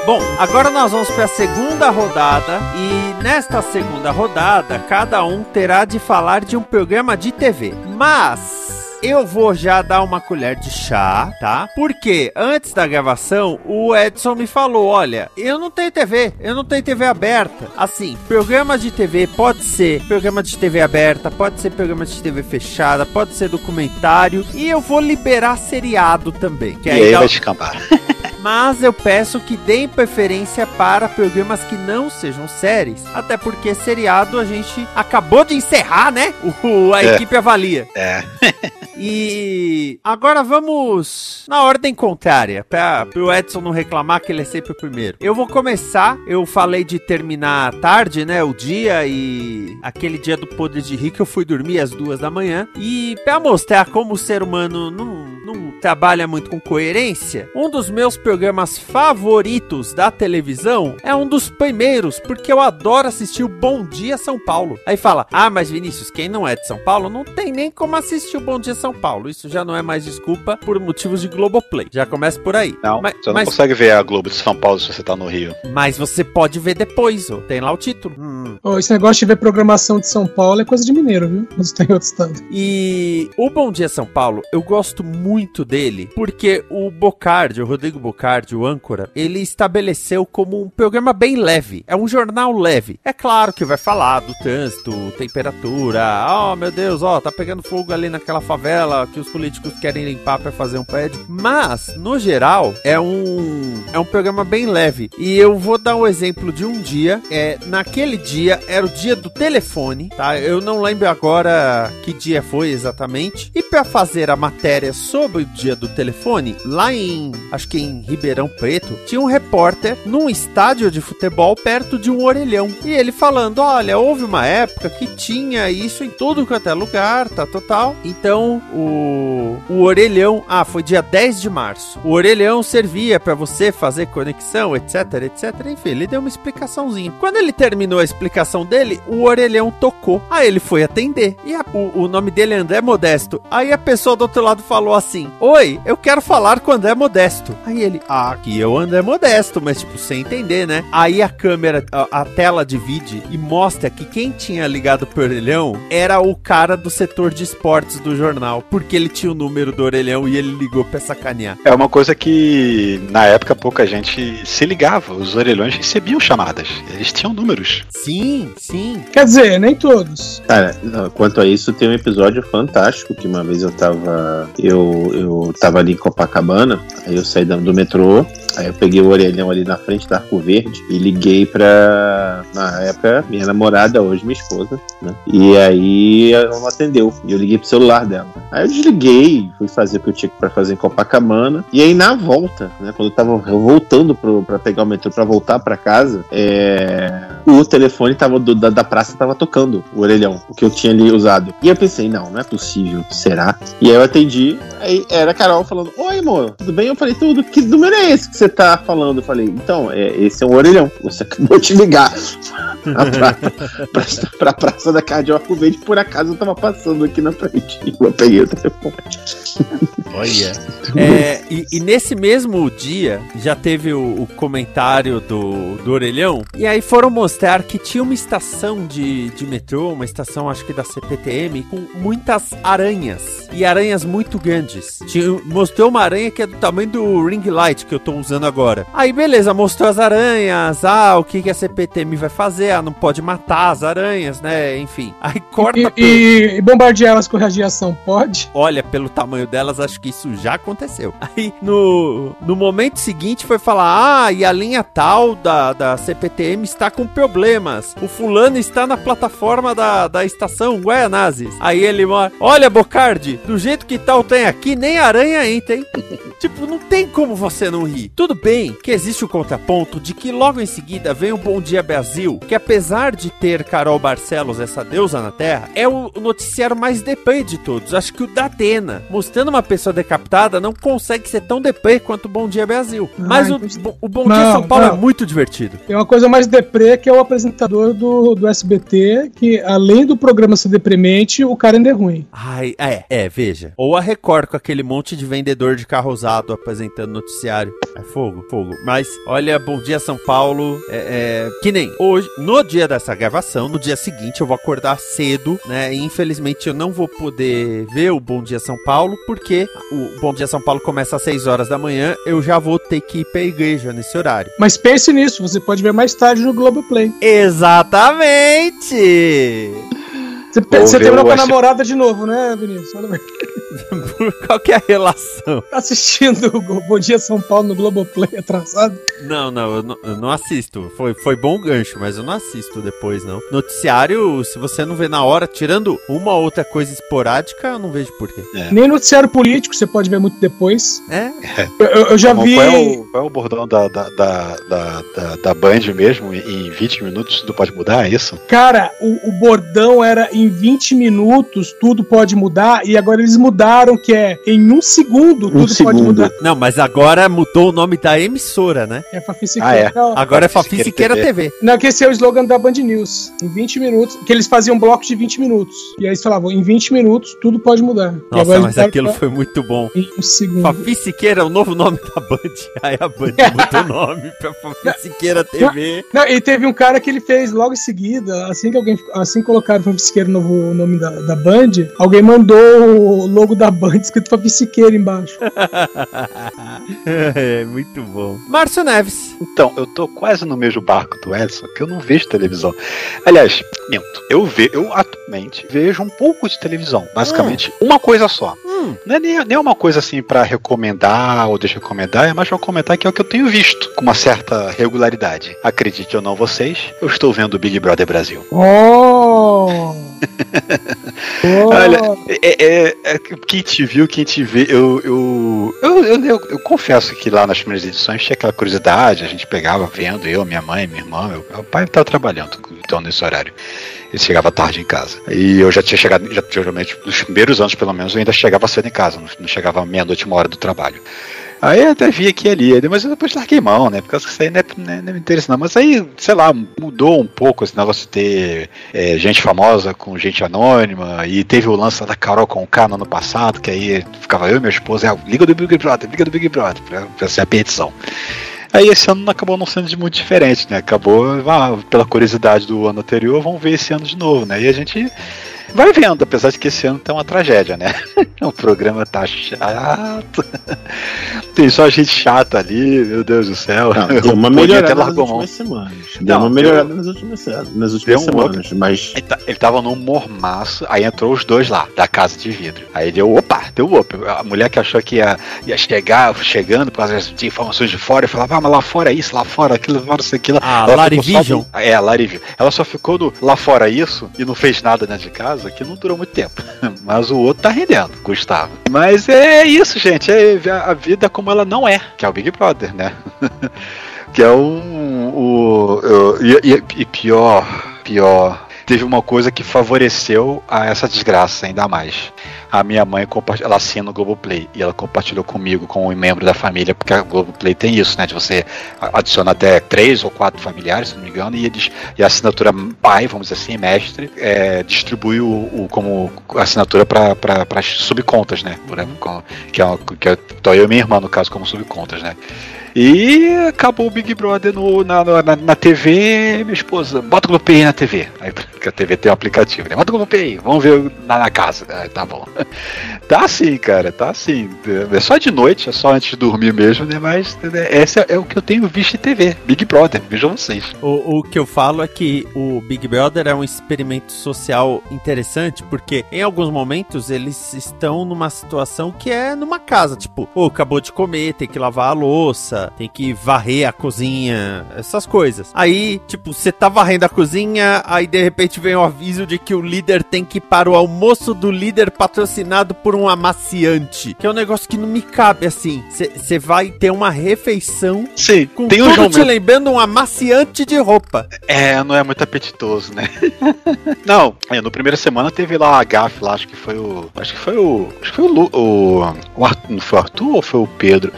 Bom, agora nós vamos para a segunda rodada e nesta segunda rodada cada um terá de falar de um programa de TV. Mas eu vou já dar uma colher de chá, tá? Porque antes da gravação o Edson me falou, olha, eu não tenho TV, eu não tenho TV aberta. Assim, programa de TV pode ser programa de TV aberta, pode ser programa de TV fechada, pode ser documentário e eu vou liberar seriado também. Que e aí dá- vai descambar. mas eu peço que deem preferência para programas que não sejam séries, até porque seriado a gente acabou de encerrar, né? O, a É. equipe avalia. É. E agora vamos na ordem contrária, para o Edson não reclamar que ele é sempre o primeiro. Eu vou começar, eu falei de terminar tarde, né, o dia e aquele dia do Poder de Rico eu fui dormir às duas da manhã e para mostrar como o ser humano não, não trabalha muito com coerência, um dos meus programas favoritos da televisão é um dos primeiros, porque eu adoro assistir o Bom Dia São Paulo. Aí fala: Ah, mas Vinícius, quem não é de São Paulo não tem nem como assistir o Bom Dia São Paulo. Isso já não é mais desculpa por motivos de Globoplay. Já começa por aí. Não, mas, você não mas, consegue ver a Globo de São Paulo se você tá no Rio. mas você pode ver depois, ó. tem lá o título. Hum. Ô, esse negócio de ver programação de São Paulo é coisa de mineiro, viu? Quando você tá em outro estado. E o Bom Dia São Paulo, eu gosto muito dele, porque o Bocardi, o Rodrigo Bocardi, o âncora, ele estabeleceu como um programa bem leve. É um jornal leve. É claro que vai falar do trânsito, temperatura. Oh, meu Deus, ó, tá pegando fogo ali naquela favela que os políticos querem limpar para fazer um prédio. Mas, no geral, é um é um programa bem leve. E eu vou dar um exemplo de um dia. É, naquele dia era o dia do telefone, tá? Eu não lembro agora que dia foi exatamente. E para fazer a matéria sobre o dia do telefone, lá em, acho que em Ribeirão Preto, tinha um repórter num estádio de futebol perto de um orelhão. E ele falando: "Olha, houve uma época que tinha isso em todo quanto é lugar, tá total. Então, o o orelhão, ah, foi dia 10 de março. O orelhão servia para você fazer conexão, etc, etc. Enfim, ele deu uma explicaçãozinha. Quando ele terminou a explicação dele, o orelhão tocou. Aí ele foi atender. E a- o, o nome dele é André Modesto. Aí a pessoa do outro lado falou assim: Oi, eu quero falar com André Modesto. Aí ele, ah, aqui é o André Modesto, mas tipo, sem entender, né? Aí a câmera, a, a tela divide e mostra que quem tinha ligado pro orelhão era o cara do setor de esportes do jornal, porque ele tinha o número do orelhão e ele ligou pra sacanear. É uma coisa que na época pouca gente se ligava. Os orelhões recebiam chamadas. Eles tinham números. Sim, sim. Quer dizer, nem todos. Cara, quanto a isso, tem um episódio fantástico que uma vez eu tava. Eu, eu tava ali em Copacabana, aí eu saí do metrô, entrou aí eu peguei o orelhão ali na frente da Arco Verde e liguei pra. Na época, minha namorada, hoje minha esposa, né? E aí ela não atendeu. E eu liguei pro celular dela. Aí eu desliguei, fui fazer o que eu tinha pra fazer em Copacabana. E aí na volta, né? Quando eu tava voltando pro, pra pegar o metrô pra voltar pra casa, é, o telefone tava do- da, da praça tava tocando o orelhão, o que eu tinha ali usado. E eu pensei, não, não é possível, será? E aí eu atendi, aí era a Carol falando, oi amor, tudo bem? Eu falei, tudo, que número é esse que você tá falando? Eu falei, então, é, esse é um orelhão, você acabou de ligar pra, pra, pra, pra praça da Cardióco Verde, por acaso eu tava passando aqui na frente, e eu peguei o telefone. Olha. É, e, e nesse mesmo dia já teve o, o comentário do, do orelhão. E aí foram mostrar que tinha uma estação de, de metrô, uma estação acho que da CPTM, com muitas aranhas. E aranhas muito grandes. Tinha, mostrou uma aranha que é do tamanho do ring light que eu tô usando agora. Aí beleza, mostrou as aranhas. Ah, o que, que a CPTM vai fazer? Ah, não pode matar as aranhas, né? Enfim. Aí corta E, e- e bombardear elas com radiação pode? Olha, pelo tamanho delas, acho que isso já aconteceu. Aí, no, no momento seguinte, foi falar: Ah, e a linha tal da, da CPTM está com problemas. O fulano está na plataforma da, da estação Guaianazes. Aí ele mora: Olha, Bocardi, do jeito que tal tem aqui, nem aranha entra, hein? tipo, não tem como você não rir. Tudo bem que existe o contraponto de que logo em seguida vem o Bom Dia Brasil, que apesar de ter Carol Barcelos, essa deusa na Terra, é o noticiário mais deprê de todos. Acho que o da Atena, mostrando uma pessoa decapitada, não consegue ser tão deprê quanto o Bom Dia Brasil. Mas o, o Bom Dia Não, São Paulo não. é muito divertido. Tem uma coisa mais deprê que é o apresentador do, do SBT, que além do programa ser deprimente, o cara ainda é ruim. Ai, é, é, veja. Ou a Record com aquele monte de vendedor de carro usado apresentando noticiário. É fogo, fogo. Mas, olha, bom dia São Paulo. É, é, que nem hoje, no dia dessa gravação, no dia seguinte eu vou acordar cedo, né? E infelizmente eu não vou poder ver o Bom Dia São Paulo, porque o Bom Dia São Paulo começa às 6 horas da manhã. Eu já vou ter que ir pra igreja nesse horário. Mas pense nisso, você pode ver mais tarde no Globoplay. Exatamente! Você, você terminou com a namorada de novo, né, Vinícius? Olha bem. Qual que é a relação? Tá assistindo o Bom Dia São Paulo no Globoplay atrasado? Não, não eu, não, eu não assisto. Foi, foi bom gancho, mas eu não assisto depois, não. Noticiário, se você não vê na hora, tirando uma ou outra coisa esporádica, eu não vejo porquê. Nem noticiário político você pode ver muito depois. É? Eu, eu- eu já Qual vi. é o, qual é o bordão da, da, da, da, da, da Band mesmo? Em 20 minutos tudo pode mudar, é isso? Cara, o, o bordão era em em 20 minutos tudo pode mudar, e agora eles mudaram que é em um segundo tudo pode segundo. mudar. Não, mas agora mudou o nome da emissora, né? É Fafi Ah, é. Não, Agora é Fafi Siqueira Siqueira TV. não, que esse é o slogan da Band News. Em 20 minutos. Que eles faziam blocos de 20 minutos. E aí eles falavam, em 20 minutos tudo pode mudar. Nossa, mas aquilo pra- foi muito bom. Em um segundo. Fafi Siqueira é o novo nome da Band. Aí a Band mudou o nome pra Fafi Siqueira TV. Não, e teve um cara que ele fez logo em seguida, assim que alguém, assim que colocaram Fafi Siqueira no novo nome da, da Band, alguém mandou o logo da Band escrito Fafi Siqueira embaixo. é, muito bom. Márcio Neves. Então, eu tô quase no mesmo barco do Edson, que eu não vejo televisão. Aliás, minto. Eu, ve, eu atualmente vejo um pouco de televisão. Basicamente, uma coisa só. Hum. Não é nem, nem uma coisa assim pra recomendar ou desrecomendar, é mais pra comentar que é o que eu tenho visto com uma certa regularidade. Acredite ou não vocês, eu estou vendo o Big Brother Brasil. Oh! Oh. Olha, É, é- é que quem te viu, quem te vê, eu eu, eu, eu, eu- eu confesso que lá nas primeiras edições tinha aquela curiosidade, a gente pegava vendo, eu, minha mãe, minha irmã, meu, meu pai estava trabalhando então nesse horário. Ele chegava tarde em casa. E eu já tinha chegado, já, geralmente, nos primeiros anos pelo menos, eu ainda chegava cedo em casa, não, não chegava meia-noite, uma hora do trabalho. Aí até vi aqui ali, mas eu depois larguei mão, né? Porque isso aí não, é, não, é- não me interessa, não. Mas aí, sei lá, mudou um pouco esse negócio de ter é, gente famosa com gente anônima. E teve o lance da Carol com K no ano passado, que aí ficava eu e minha esposa, é, liga do Big Brother, liga do Big Brother, pra, pra ser a petição. Aí esse ano acabou não sendo de muito diferente, né? Acabou, ah, pela curiosidade do ano anterior, vamos ver esse ano de novo, né? E a gente vai vendo, apesar de que esse ano tá uma tragédia, né? O programa tá chato. Tem só gente chata ali, meu Deus do céu. Não, deu uma melhorada até nas últimas semanas. Deu Não, uma melhorada nas últimas, nas últimas Deu um semanas, mas Ele, tá- ele tava num mormaço, aí entrou os dois lá, da casa de vidro. Aí deu, opa, deu up. A mulher que achou que ia, ia chegar, chegando por causa de informações de fora, e falava, ah, mas lá fora é isso, lá fora aquilo, lá fora isso, aquilo. Ah, Ela Lari ficou só É, a Lari Vision. Ela só ficou no lá fora isso e não fez nada dentro de casa, que não durou muito tempo. Mas o outro tá rendendo, Gustavo. Mas é isso, gente. É a vida como ela não é, que é o Big Brother, né? que é um. O, o- e, e- e pior, pior. Teve uma coisa que favoreceu a essa desgraça ainda mais. A minha mãe ela assina o Globoplay e ela compartilhou comigo, com um membro da família, porque a Globoplay tem isso, né? De você adiciona até três ou quatro familiares, se não me engano, e, eles, e a assinatura pai, vamos dizer assim, mestre, é, distribui o, o- como assinatura para as subcontas, né? Por exemplo, que é, que é então eu e minha irmã, no caso, como subcontas, né? E acabou o Big Brother no, na, na, na TV, minha esposa, bota o Globoplay na TV. Aí, porque a TV tem um aplicativo, né? Bota o Globoplay, vamos ver na, na casa. Ah, tá bom. Tá assim, cara, tá assim. É só de noite, é só antes de dormir mesmo, né? Mas né, esse é, é o que eu tenho visto em TV. Big Brother, vejam vocês. O, o que eu falo é que o Big Brother é um experimento social interessante, porque em alguns momentos eles estão numa situação que é numa casa, tipo, ou acabou de comer, tem que lavar a louça, tem que varrer a cozinha, essas coisas. Aí, tipo, você tá varrendo a cozinha, aí de repente vem o aviso de que o líder tem que ir para o almoço do líder patrocinado por um amaciante, que é um negócio que não me cabe assim. Você vai ter uma refeição Sim, com tem tudo te momentos. lembrando um amaciante de roupa. É, não é muito apetitoso, né? não, é, no primeira semana teve lá a gafe lá, acho que foi o. Acho que foi o. Acho que foi o. O, o Arthur, não foi o Arthur ou foi o Pedro?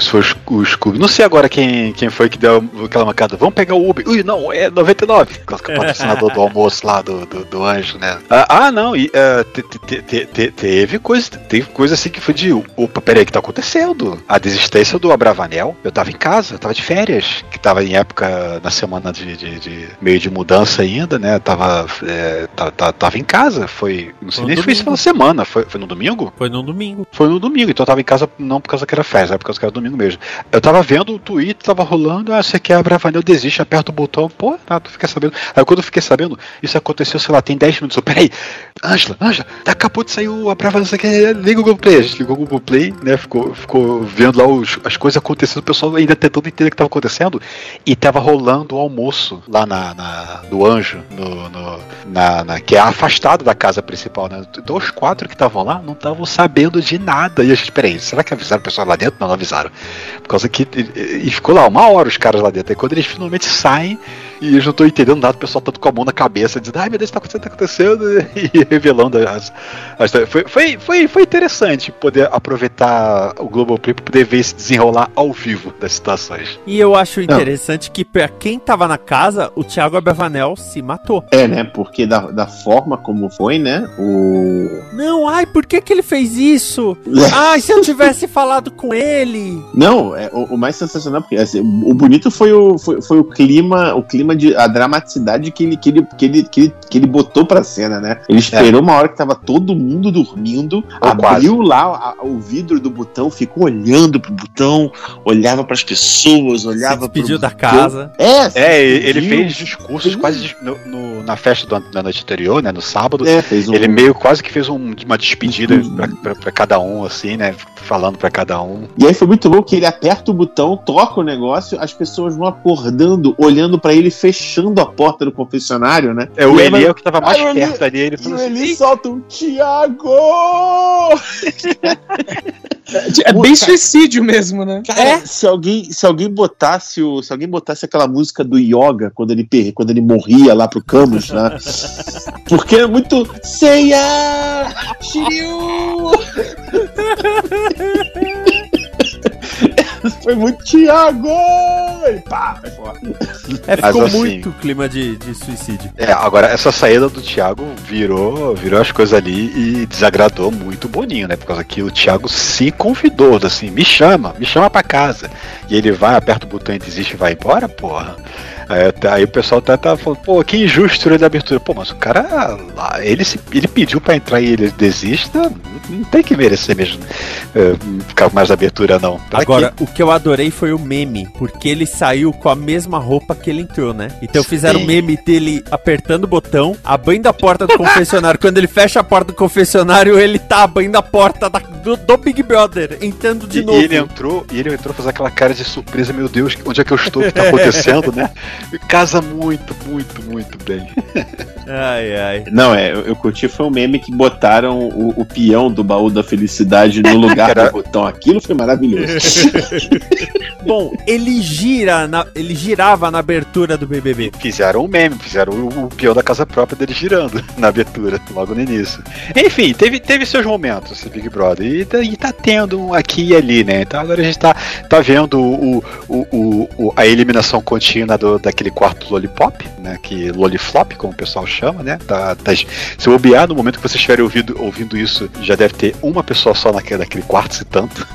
Se foi o Sc- o Scooby? Não sei agora quem, quem foi que deu aquela mancada. Vamos pegar o Uber. Ui, não, é 99. Por causa que é o patrocinador do almoço lá do, do, do anjo, né? Ah, ah, não, e ah, te- te- te- te- teve coisa, teve coisa assim que foi de. Opa, peraí, o que tá acontecendo? A desistência do Abravanel. Eu tava em casa, eu tava de férias, que tava em época, na semana de, de- de- meio de mudança ainda, né? Eu tava, é, ta- ta- tava em casa, foi. Não sei nem se foi isso pela semana, foi, foi no domingo? Foi no domingo. Foi no domingo, então eu tava em casa não por causa que era festa, era por causa que era domingo mesmo. Eu tava vendo o Twitter, tava rolando, ah, você a Bravanel, desiste, aperta o botão, pô, tá, tu fica sabendo. Aí quando eu fiquei sabendo, isso aconteceu, sei lá, tem 10 minutos. Eu, peraí, Ângela, Ângela, acabou de sair o a Bravanel, você quer, liga o Google Play. A gente ligou o Google Play, né, ficou, ficou vendo lá os- as coisas acontecendo, o pessoal ainda tentando entender o que tava acontecendo, e tava rolando o almoço lá na, na- do Anjo, no, no- na, na- que é afastado da casa principal, né? Quatro que estavam lá não estavam sabendo de nada. E a gente, peraí, será que avisaram o pessoal lá dentro? Não, não avisaram. Por causa que. E, e ficou lá uma hora os caras lá dentro. Aí quando eles finalmente saem E eu não tô entendendo nada, o pessoal tanto com a mão na cabeça, dizendo, ai meu Deus, tá acontecendo, tá acontecendo, e revelando as. as foi, foi, foi, foi interessante poder aproveitar o Globoplay pra poder ver esse desenrolar ao vivo das situações. E eu acho interessante que pra quem tava na casa, o Thiago Abravanel se matou. É, né? Porque da, da forma como foi, né? O. Não, ai, por que que ele fez isso? Ai, se eu tivesse falado com ele. Não, é, o, o mais sensacional, porque assim, o bonito foi o, foi, foi o clima, o clima de a dramaticidade que ele, que ele, que ele, que ele, que ele botou pra cena, né? Ele esperou uma hora que tava todo mundo dormindo, Ou abriu lá a- o vidro do botão, ficou olhando pro botão, olhava pras pessoas, olhava pro da casa. É, É, ele fez discursos quase no- no- na festa do- da noite anterior, né? No sábado. É, fez um. Ele meio quase que fez um- uma despedida Uhum. pra, pra- pra cada um, assim, né? Falando pra cada um. E aí foi muito louco que ele aperta o botão, toca o negócio, as pessoas vão acordando, olhando pra ele, fechando a porta do confessionário, né? É, o E Eli é o que tava mais o Eli- perto ali. Ele E falou o assim: Eli solta um Tiago! É bem suicídio mesmo, né? Cara, se alguém, se alguém botasse o, se alguém botasse aquela música do Yoga quando ele per- quando ele morria lá pro Camus, né? Porque é muito Seiya! Shiryu! Foi muito Thiago! E pá, vai fora. É, Mas ficou assim- muito clima de, de suicídio. É, agora essa saída do Thiago virou, virou as coisas ali e desagradou muito o Boninho, né? Por causa que o Thiago se convidou, assim, me chama, me chama pra casa. E ele vai, aperta o botão e desiste e vai embora, porra. Aí, aí o pessoal tá, tá falando, pô, que injusto ele da abertura. Pô, mas o cara ele, se, ele pediu pra entrar e ele desista, não, tem que merecer mesmo é, ficar mais abertura, não. Pra Agora, quê? o que eu adorei foi o meme, porque ele saiu com a mesma roupa que ele entrou, né? Então fizeram o Sim. meme dele apertando o botão, abrindo a porta do confessionário. Quando ele fecha a porta do confessionário, ele tá abrindo a porta da- do, do Big Brother, entrando de e, novo. e ele entrou, e ele entrou fazer aquela cara de surpresa, meu Deus, onde é que eu estou? O que tá acontecendo, né? Casa muito, muito, muito bem. Ai, ai. Não, é, eu, eu curti foi um meme que botaram o, o peão do baú da felicidade no lugar do botão. Aquilo foi maravilhoso. Bom, ele gira, na- ele girava na abertura do BBB. Fizeram um meme, fizeram o, o peão da casa própria dele girando na abertura, logo no início. Enfim, teve, teve seus momentos esse Big Brother. E, tá- e tá tendo um aqui e ali, né? Então agora a gente tá, tá vendo o, o, o, o- a eliminação contínua do, daquele quarto Lollipop, né? Que Lolliflop, como o pessoal chama, né? Se bobear, no momento que vocês estiverem ouvindo, ouvindo isso, já deve ter uma pessoa só naquele, naquele quarto, se tanto.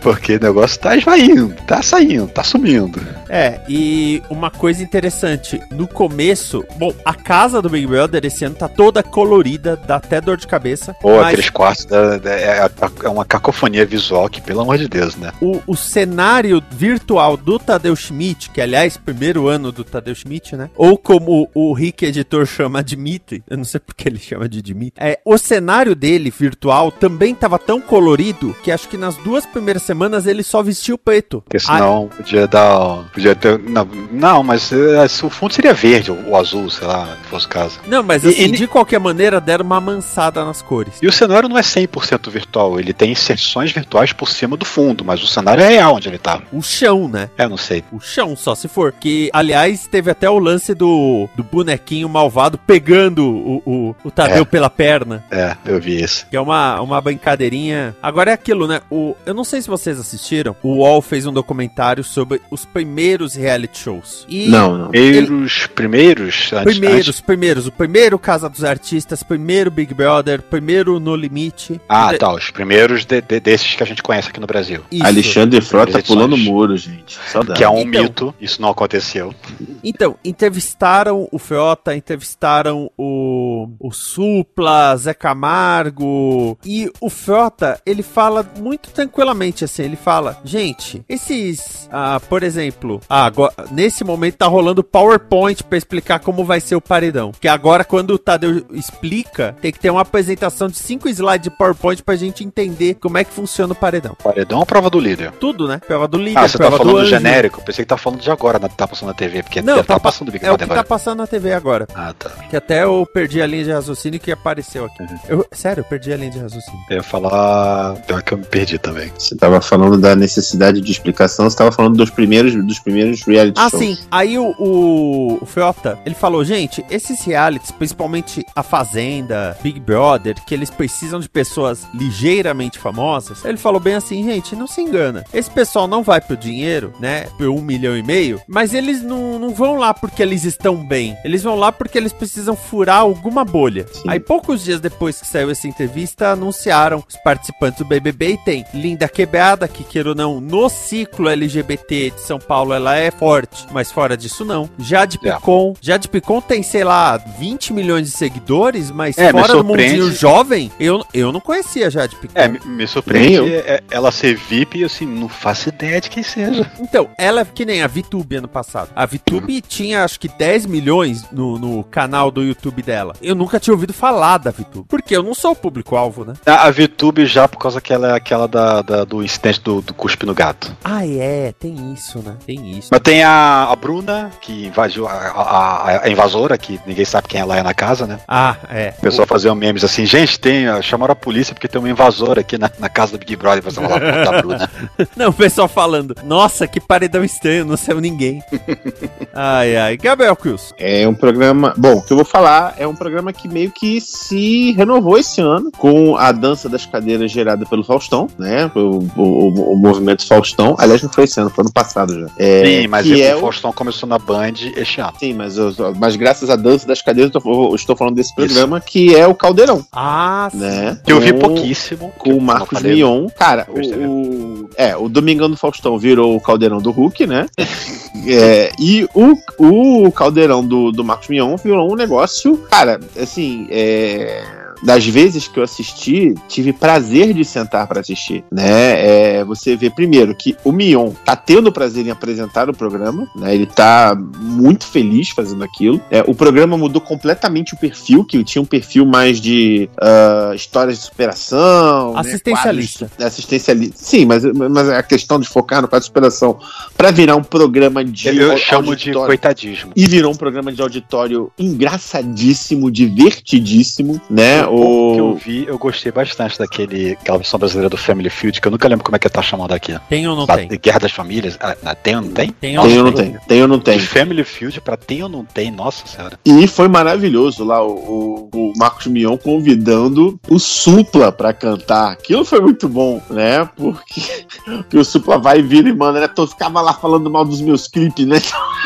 Porque o negócio tá esvaindo, tá saindo, tá sumindo. É, e uma coisa interessante, no começo, bom, a casa do Big Brother esse ano tá toda colorida, dá até dor de cabeça. Pô, mas aqueles quartos da- da- é, é uma cacofonia visual que, pelo amor de Deus, né? o, o cenário virtual do Tadeu Schmidt, que aliás, primeiro ano do Tadeu Schmidt, né? Ou como o Rick editor chama Dimitri, eu não sei porque ele chama de Dimitri. É, o cenário dele virtual também tava tão colorido que acho que nas duas primeiras semanas ele só vestiu preto. Porque senão podia dar. Podia ter. Não, não mas eh, o fundo seria verde ou, azul, sei lá, se fosse o caso. Não, mas E- assim, e- de qualquer maneira deram uma amansada nas cores. E o cenário não é 100% virtual, ele tem inserções virtuais por cima do fundo, mas o cenário é real onde ele tá. O chão, né? É, não sei. O chão, só se for. Que, aliás, teve até o lance do, do bonequinho malvado pegando o, o, o Tadeu É. pela perna. É, eu vi isso. Que é uma, uma brincadeirinha. Agora é aquilo, né? O, eu não sei se vocês assistiram. O UOL fez um documentário sobre os primeiros reality shows. E Não, não. Primeiros, primeiros, antes, Primeiros, antes- primeiros. O primeiro Casa dos Artistas, primeiro Big Brother, primeiro No Limite. Ah, De- tá, os primeiros de- de- desses que a gente conhece aqui no Brasil. Isso. Alexandre Frota Edições. pulando muro, gente. Saudade. Que é um Então. mito, isso não aconteceu. Então, entrevistaram o Frota, entrevistaram o, o Supla, Zé Camargo. E o Frota, ele fala muito tranquilamente assim: ele fala, gente, esses, ah, por exemplo, ah, agora, nesse momento tá rolando PowerPoint pra explicar como vai ser o paredão. Que agora, quando o Tadeu explica, tem que ter uma apresentação de cinco slides de PowerPoint pra gente entender como é que funciona o paredão. Paredão ou prova do líder? Tudo, né? Prova do líder, Ah, você tá falando do anjo. genérico? Pensei que tá falando de agora, tá passando na TV. Porque Não, tá tá pa- passando Big É o que tá passando na TV agora. Ah, tá. Que até eu perdi a linha de raciocínio que apareceu aqui. Uhum. Eu, sério, eu perdi a linha de raciocínio. Eu ia falar. Pior que eu me perdi também. Você tava falando da necessidade de explicação, você tava falando dos primeiros, dos primeiros reality Ah, shows. sim. Aí o, o, o Feota, ele falou, gente, esses realities, principalmente A Fazenda, Big Brother, que eles precisam de pessoas ligeiramente famosas, ele falou bem assim, gente, não se engana. Esse pessoal não vai pro dinheiro, né, por um milhão e meio, mas eles não, não vão lá porque eles estão bem. Eles vão lá porque eles precisam furar alguma bolha. Sim. Aí poucos dias depois que saiu essa entrevista, anunciaram os participantes do BBB e tem Linda Quebrada, que queira ou não, no ciclo LGBT de São Paulo ela é forte, mas fora disso não. Jade É. Picon, Jade Picon tem, sei lá, 20 milhões de seguidores, mas É, fora do mundinho jovem, eu, eu não conhecia Jade Picon. É, me, me surpreende eu. é- ela ser VIP e assim, não faço ideia de quem seja. Então, ela é que nem a VTube ano passado. A VTube tinha acho que 10 milhões no, no canal do YouTube dela. Eu nunca tinha ouvido falar da VTube. Porque eu não sou o público-alvo, né? A, a VTube já por causa que ela é aquela da, da- do incidente do, do cuspe no gato. Ah, é, tem isso, né? Tem isso. Mas tem a, a Bruna, que invadiu a, a- a invasora, que ninguém sabe quem ela é na casa, né? Ah, é. O pessoal fazia memes assim, gente, tem, chamaram a polícia porque tem uma invasora aqui na, na casa do Big Brother. Você vai lá, Bruna. Não, o pessoal falando, nossa, que paredão estranho, não saiu ninguém. ai, ai. Gabriel Cruz. É um programa. Bom, o que eu vou falar é um programa que meio que se renovou esse ano com a dança das cadeiras gerada pelo Faustão, né? O, o, o- o movimento Faustão. Aliás, não foi esse ano, foi ano passado já. É, Sim, mas é o- Faustão começou na Band este ano. Sim, mas, eu- mas graças à dança das cadeiras, eu tô- eu estou falando desse programa que é o Caldeirão, Ah, sim. né? Que eu vi pouquíssimo. com o Marcos Mion. Cara, o, o- é, o Domingão do Faustão virou o caldeirão do Hulk, né? É, e o, o caldeirão do, do Marcos Mion virou um negócio, cara, assim, é. Das vezes que eu assisti, tive prazer de sentar pra assistir, né? É, você vê primeiro que o Mion tá tendo prazer em apresentar o programa, né? Ele tá muito feliz fazendo aquilo. É, o programa mudou completamente o perfil, que tinha um perfil mais de ah, histórias de superação, né? Assistencialista. Quadros- Assistencialista. Sim, mas, mas a questão de focar no quadro de superação pra virar um programa de Eu chamo de coitadismo. e virou um programa de auditório engraçadíssimo, divertidíssimo, né? O que eu vi, eu gostei bastante daquele, aquela versão brasileira do Family Feud, que eu nunca lembro como é que tá chamando aqui. Tem ou não Da- tem? Guerra das Famílias. Ah, ah, tem ou não tem? Tem ou Tem ou não tem? Tem ou não tem? De Family Feud pra tem ou não tem, nossa senhora. E foi maravilhoso lá o, o- o Marcos Mion convidando o Supla pra cantar. Aquilo foi muito bom, né? Porque, porque o Supla vai e vira e manda, né? Eu ficava lá falando mal dos meus clipes, né?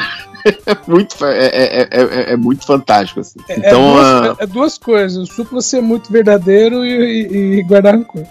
É muito, é, é- é- é- é muito fantástico. Assim. É, Então, duas, ah, é duas coisas: o supla ser muito verdadeiro e, e- e guardar rancor.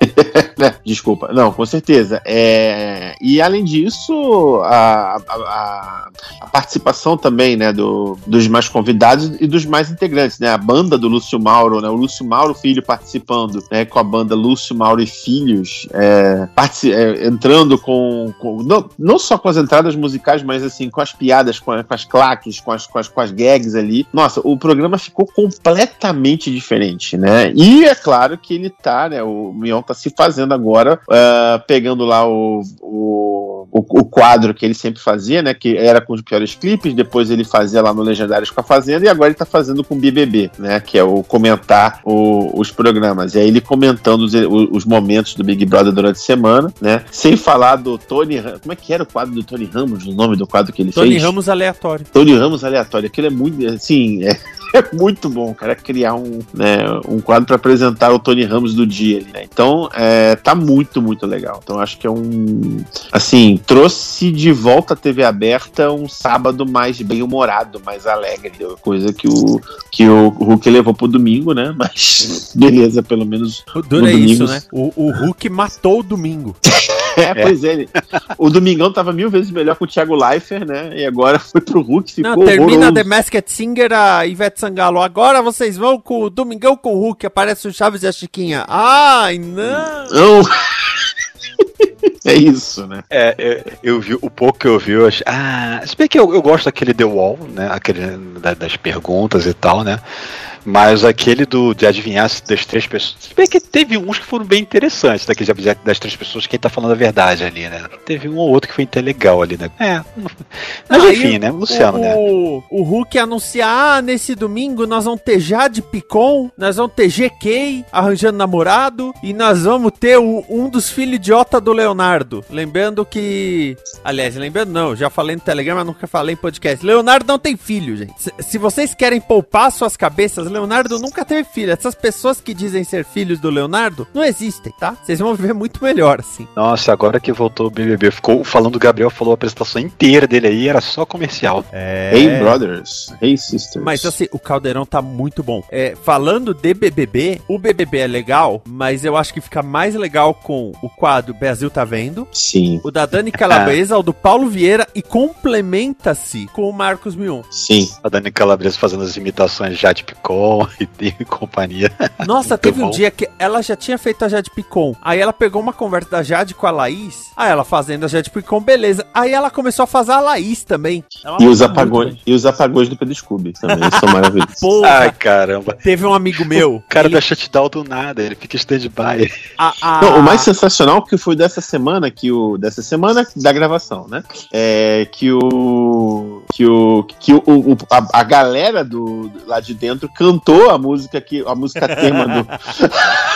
né? Desculpa. Não, com certeza. É, E além disso, a, a- a- participação também, né, do, dos mais convidados e dos mais integrantes, né? A banda do Lúcio Mauro, né? O Lúcio Mauro Filho participando, né? Com a banda Lúcio Mauro e Filhos, é, é, entrando com, com- não, não só com as entradas musicais, mas assim com as piadas, com, as claques, com as, com as com as gags ali. Nossa, o programa ficou completamente diferente, né? E é claro que ele tá, né? O Mion tá se fazendo agora, ah, pegando lá o, o, o, quadro que ele sempre fazia, né? Que era com os piores clipes, depois ele fazia lá no Legendários com a Fazenda, e agora ele tá fazendo com o BBB, né? Que é o comentar o- os programas. E aí ele comentando os, os momentos do Big Brother durante a semana, né? Sem falar do Tony Como é que era o quadro do Tony Ramos, o nome do quadro que ele Tony fez? Ramos aleatório. Tony Ramos aleatório. Aquilo é muito, assim, é, é muito bom, cara, criar um, né, um quadro para apresentar o Tony Ramos do dia. né? Então, é, tá muito, muito legal. Então, acho que é um, assim, trouxe de volta a TV aberta um sábado mais bem humorado, mais alegre, coisa que o que o Hulk levou pro domingo, né? Mas beleza, pelo menos. O duro é isso, domingo- né? O, o Hulk matou o domingo. É, pois é. ele- O Domingão tava mil vezes melhor com o Thiago Leifert, né? E agora foi pro Hulk, ficou Não, termina horroroso. The Masked Singer, a Ivete Sangalo. Agora vocês vão com o Domingão com o Hulk. Aparece o Chaves e a Chiquinha. Ai, não. Não. é isso, né? É, eu, eu vi o pouco que eu vi, eu achei. Ah, se bem que eu, eu gosto daquele The Wall, né? Aquele da- das perguntas e tal, né? Mas aquele do de adivinhar das três pessoas. Se bem que teve uns que foram bem interessantes, daquele de das três pessoas, quem tá falando a verdade ali, né? Teve um ou outro que foi até legal ali, né? É. Mas Aí enfim, né? Luciano, o, né? O, Hulk anuncia, ah, nesse domingo nós vamos ter Jade Picon, nós vamos ter GK arranjando namorado e nós vamos ter o- um dos filhos idiota do Leonardo. Lembrando que... Aliás, lembrando não, já falei no Telegram, mas nunca falei em podcast. Leonardo não tem filho, gente. Se, se vocês querem poupar suas cabeças, Leonardo nunca teve filho. Essas pessoas que dizem ser filhos do Leonardo não existem, tá? Vocês vão viver muito melhor, assim. Nossa, agora que voltou o BBB, ficou falando, o Gabriel falou a apresentação inteira dele aí, era só comercial. É... Hey brothers, hey sisters. Mas assim, o Caldeirão tá muito bom. É, falando de BBB, o BBB é legal, mas eu acho que fica mais legal com o quadro Brasil tá vendo, Sim, o da Dani Calabresa, o do Paulo Vieira e complementa-se com o Marcos Mion. sim. A Dani Calabresa fazendo as imitações de Jade Picon e, e companhia. Nossa, Muito teve um bom. dia que ela já tinha feito a Jade Picon. Aí ela pegou uma conversa da Jade com a Laís. Aí ela fazendo a Jade Picon, beleza. Aí ela começou a fazer a Laís também. Ela E os apagões, e os apagões do Pedro Scooby também são maravilhosos. Porra, Ai, caramba. teve um amigo meu. O cara ele- da shutdown do nada, ele fica stand-by. a- a- Não, o mais sensacional que foi dessa semana, que o. Dessa semana da gravação, né? É que o. Que o. Que o, o- a, a galera do, do- lá de dentro cantou a música que. A música tema do.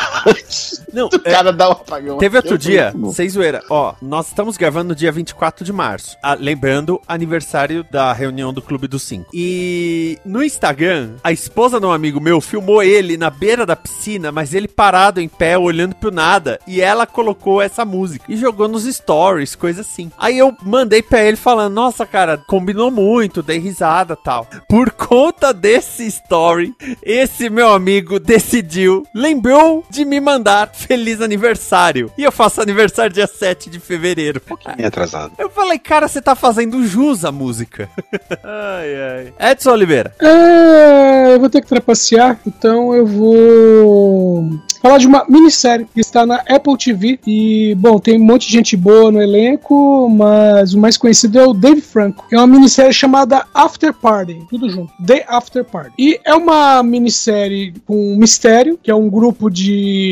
Não, do é- cara dar o apagão. Teve outro dia, sem zoeira, ó, nós estamos gravando no dia 24 de março, ah, lembrando, aniversário da reunião do Clube dos Cinco. E no Instagram, a esposa de um amigo meu filmou ele na beira da piscina, mas ele parado em pé, olhando pro nada, e ela colocou essa música e jogou nos stories, coisa assim. Aí eu mandei pra ele falando, nossa, cara, combinou muito, dei risada tal. Por conta desse story, esse meu amigo decidiu, lembrou de me mandar feliz aniversário. E eu faço aniversário dia 7 de fevereiro. Nem atrasado. Eu falei, cara, você tá fazendo jus à música. ai, ai. Edson Oliveira. É, eu vou ter que trapacear, então eu vou falar de uma minissérie que está na Apple TV. E, bom, tem um monte de gente boa no elenco, mas o mais conhecido é o Dave Franco. É uma minissérie chamada After Party, tudo junto. The After Party. E é uma minissérie com um mistério, que é um grupo de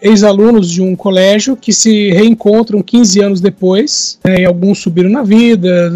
ex-alunos de um colégio que se reencontram 15 anos depois. né, alguns subiram na vida,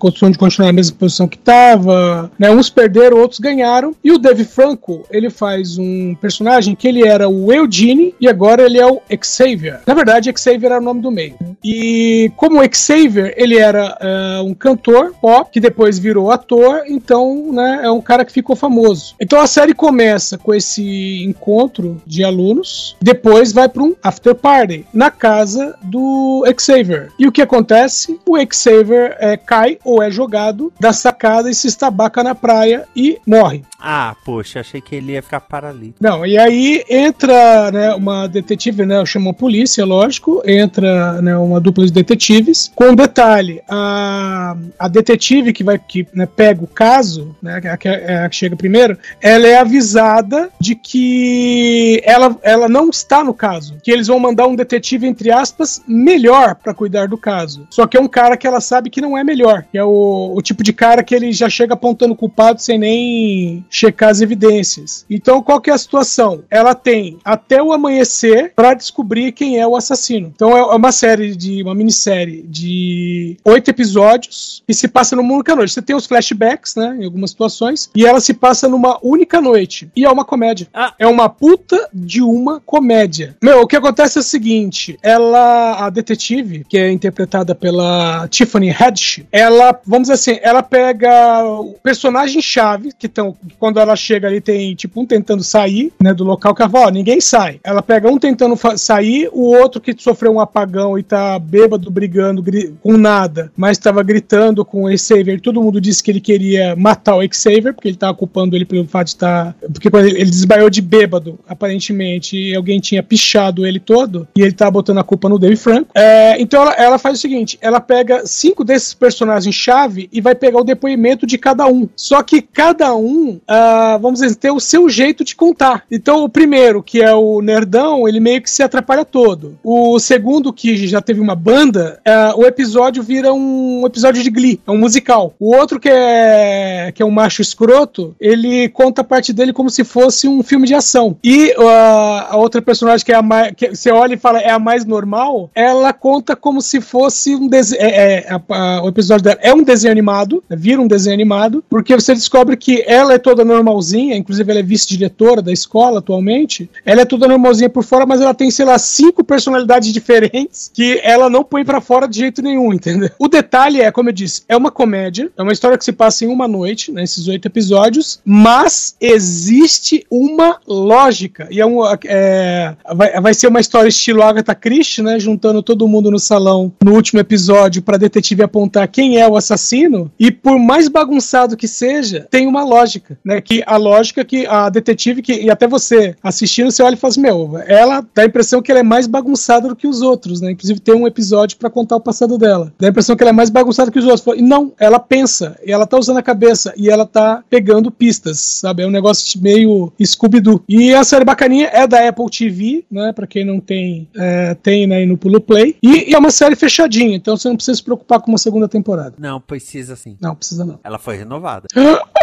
outros de continuar na mesma posição que estava. Né, uns perderam, outros ganharam. E o Dave Franco, ele faz um personagem que ele era o Eugene e agora ele é o Xavier. Na verdade, Xavier era o nome do meio. E como Xavier, ele era eh, um cantor pop, que depois virou ator, então né, é um cara que ficou famoso. Então a série começa com esse encontro de alunos, depois vai para um after party na casa do Xavier. E o que acontece? O Xavier eh, cai ou é jogado da sacada e se estabaca na praia e morre. Ah, poxa, achei que ele ia ficar paralítico. Não, e aí entra né, uma detetive, né? Chama a polícia, lógico. Entra né, uma dupla de detetives. Com um detalhe: a, a detetive que vai que né, pega o caso, né? que é a que, é a que chega primeiro, ela é avisada de que ela, ela não está no caso. Que eles vão mandar um detetive, entre aspas, melhor para cuidar do caso. Só que é um cara que ela sabe que não é melhor. Que é o, o tipo de cara que ele já chega apontando o culpado sem nem checar as evidências. Então, qual que é a situação? Ela tem até o amanhecer para descobrir quem é o assassino. Então, é uma série de uma minissérie de oito episódios que se passa numa única noite. Você tem os flashbacks, né, em algumas situações, e ela se passa numa única noite. E é uma comédia. Ah. É uma puta de uma comédia. Meu, o que acontece é o seguinte: ela, a detetive, que é interpretada pela Tiffany Haddish, ela, vamos dizer assim, ela pega o personagem-chave, que estão, quando ela chega ali, tem tipo um tentando sair, né, do local, que ela fala, ó, ninguém sai. Ela pega um tentando sair, o outro que sofreu um apagão e tá bêbado, brigando com nada, mas tava gritando com o Xavier. Todo mundo disse que ele queria matar o Xavier, porque ele tava culpando ele pelo fato de estar. Porque quando ele ele desmaiou de bêbado, aparentemente. Alguém tinha pichado ele todo e ele tá botando a culpa no Dave Franco. É, então ela, ela faz o seguinte: ela pega cinco desses personagens-chave e vai pegar o depoimento de cada um. Só que cada um, ah, vamos dizer, tem o seu jeito de contar. Então o primeiro, que é o Nerdão, ele meio que se atrapalha todo. O segundo, que já teve uma banda, ah, o episódio vira um episódio de Glee, é um musical. O outro, que é, que é um macho escroto, ele conta a parte dele como se fosse um filme de ação. E ah, a outra personagem, que é a mais. Que você olha e fala é a mais normal, ela conta como se fosse um desenho. É, é, o episódio dela é um desenho animado, né, vira um desenho animado, porque você descobre que ela é toda normalzinha, inclusive ela é vice-diretora da escola atualmente. Ela é toda normalzinha por fora, mas ela tem, sei lá, cinco personalidades diferentes que ela não põe pra fora de jeito nenhum, entendeu? O detalhe é, como eu disse, é uma comédia, é uma história que se passa em uma noite, nesses oito episódios, mas existe uma lógica. E é um, é, vai, vai ser uma história estilo Agatha Christie, né? Juntando todo mundo no salão no último episódio pra detetive apontar quem é o assassino. E por mais bagunçado que seja, tem uma lógica, né? Que a lógica que a detetive, que, e até você assistindo, você olha e fala assim, meu, ela dá a impressão que ela é mais bagunçada do que os outros, né? Inclusive tem um episódio pra contar o passado dela. Dá a impressão que ela é mais bagunçada que os outros. E não, ela pensa, ela tá usando a cabeça, e ela tá pegando pistas, sabe? É um negócio meio Scooby-Doo. E a série bacaninha é da Apple TV, né? Pra quem não tem, é, tem né, aí no Pulo Play. E, e é uma série fechadinha, então você não precisa se preocupar com uma segunda temporada. Não, precisa sim. Não, precisa não. Ela foi renovada.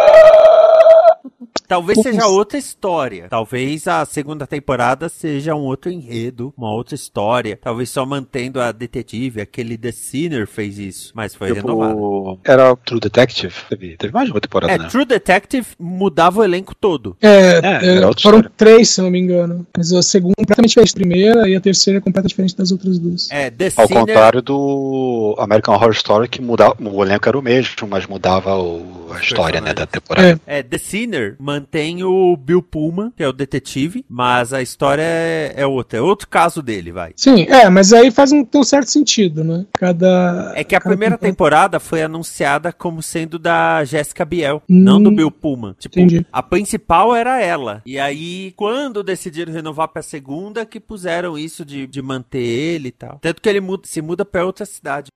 Talvez seja outra história. Talvez a segunda temporada seja um outro enredo, uma outra história. Talvez só mantendo a detetive. Aquele The Sinner fez isso, mas foi renovado. Tipo, era True Detective. Teve, teve mais de uma temporada, É, né? True Detective mudava o elenco todo. É, É, é, foram história. três, se não me engano. Mas a segunda é completamente diferente da primeira e a terceira é completamente diferente das outras duas. É, The Ao Sinner. contrário do American Horror Story, que mudava, o elenco era o mesmo, mas mudava o- a história né, da temporada. É. É, The Sinner mantém o Bill Pullman, que é o detetive, mas a história é, é outra. É outro caso dele, vai. Sim, é, mas aí faz um, um certo sentido, né? Cada. É que a cada primeira temporada- temporada foi anunciada como sendo da Jessica Biel, Hum, não do Bill Pullman. Tipo, entendi. a principal era ela. E aí, quando decidiram renovar pra segunda, que puseram isso de, de manter ele e tal. Tanto que ele muda- se muda pra outra cidade.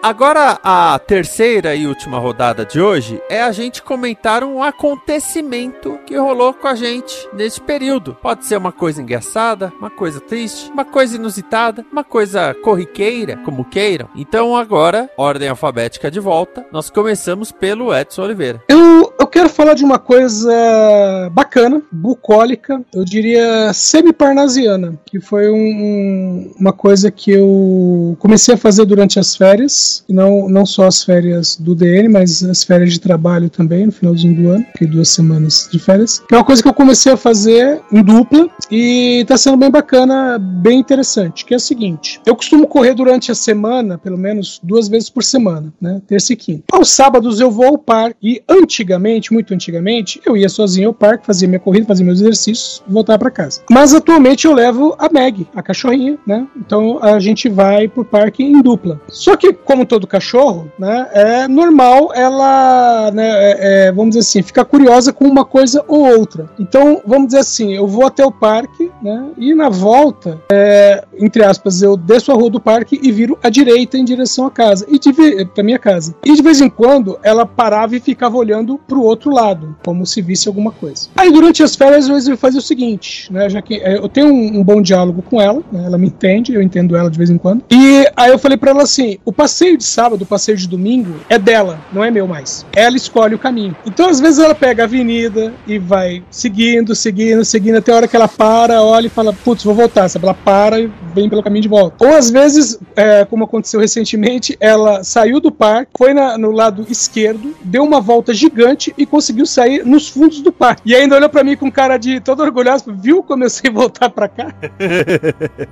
Agora, a terceira e última rodada de hoje é a gente comentar um acontecimento que rolou com a gente nesse período. Pode ser uma coisa engraçada, uma coisa triste, uma coisa inusitada, uma coisa corriqueira, como queiram. Então, agora, ordem alfabética de volta. Nós começamos pelo Edson Oliveira. Eu, quero falar de uma coisa bacana, bucólica, eu diria semi-parnasiana, que foi um- um- uma coisa que eu comecei a fazer durante as férias, não, não só as férias do DN, mas as férias de trabalho também, no finalzinho do ano, fiquei duas semanas de férias, que é uma coisa que eu comecei a fazer em dupla, e tá sendo bem bacana, bem interessante, que é o seguinte, eu costumo correr durante a semana, pelo menos duas vezes por semana, né, terça e quinta. Aos sábados eu vou ao parque, e antigamente, muito antigamente, eu ia sozinho ao parque, fazia minha corrida, fazia meus exercícios, voltava para casa. Mas atualmente eu levo a Meg, a cachorrinha, né, então a gente vai pro parque em dupla. Só que, como todo cachorro, né, é normal ela, né, é- é, vamos dizer assim, ficar curiosa com uma coisa ou outra. Então, vamos dizer assim, eu vou até o parque, né, e na volta, é, entre aspas, eu desço a rua do parque e viro à direita em direção à casa, e de, pra minha casa. E de vez em quando, ela parava e ficava olhando pro outro lado, como se visse alguma coisa. Aí, durante as férias, eu resolvi fazer o seguinte, né, já que é, eu tenho um, um bom diálogo com ela, né, ela me entende, eu entendo ela de vez em quando. E aí eu falei pra ela assim, o passeio de sábado, o passeio de domingo, é dela, não é meu mais. Ela escolhe o caminho. Então, às vezes, ela pega a avenida e vai seguindo, seguindo, seguindo, até a hora que ela para, olha e fala, putz, vou voltar. Sabe? Ela para e vem pelo caminho de volta. Ou, às vezes, é, como aconteceu recentemente, ela saiu do parque, foi na- no lado esquerdo, deu uma volta gigante e conseguiu sair nos fundos do parque. E ainda olhou pra mim com cara de todo orgulhoso, viu como eu sei voltar pra cá?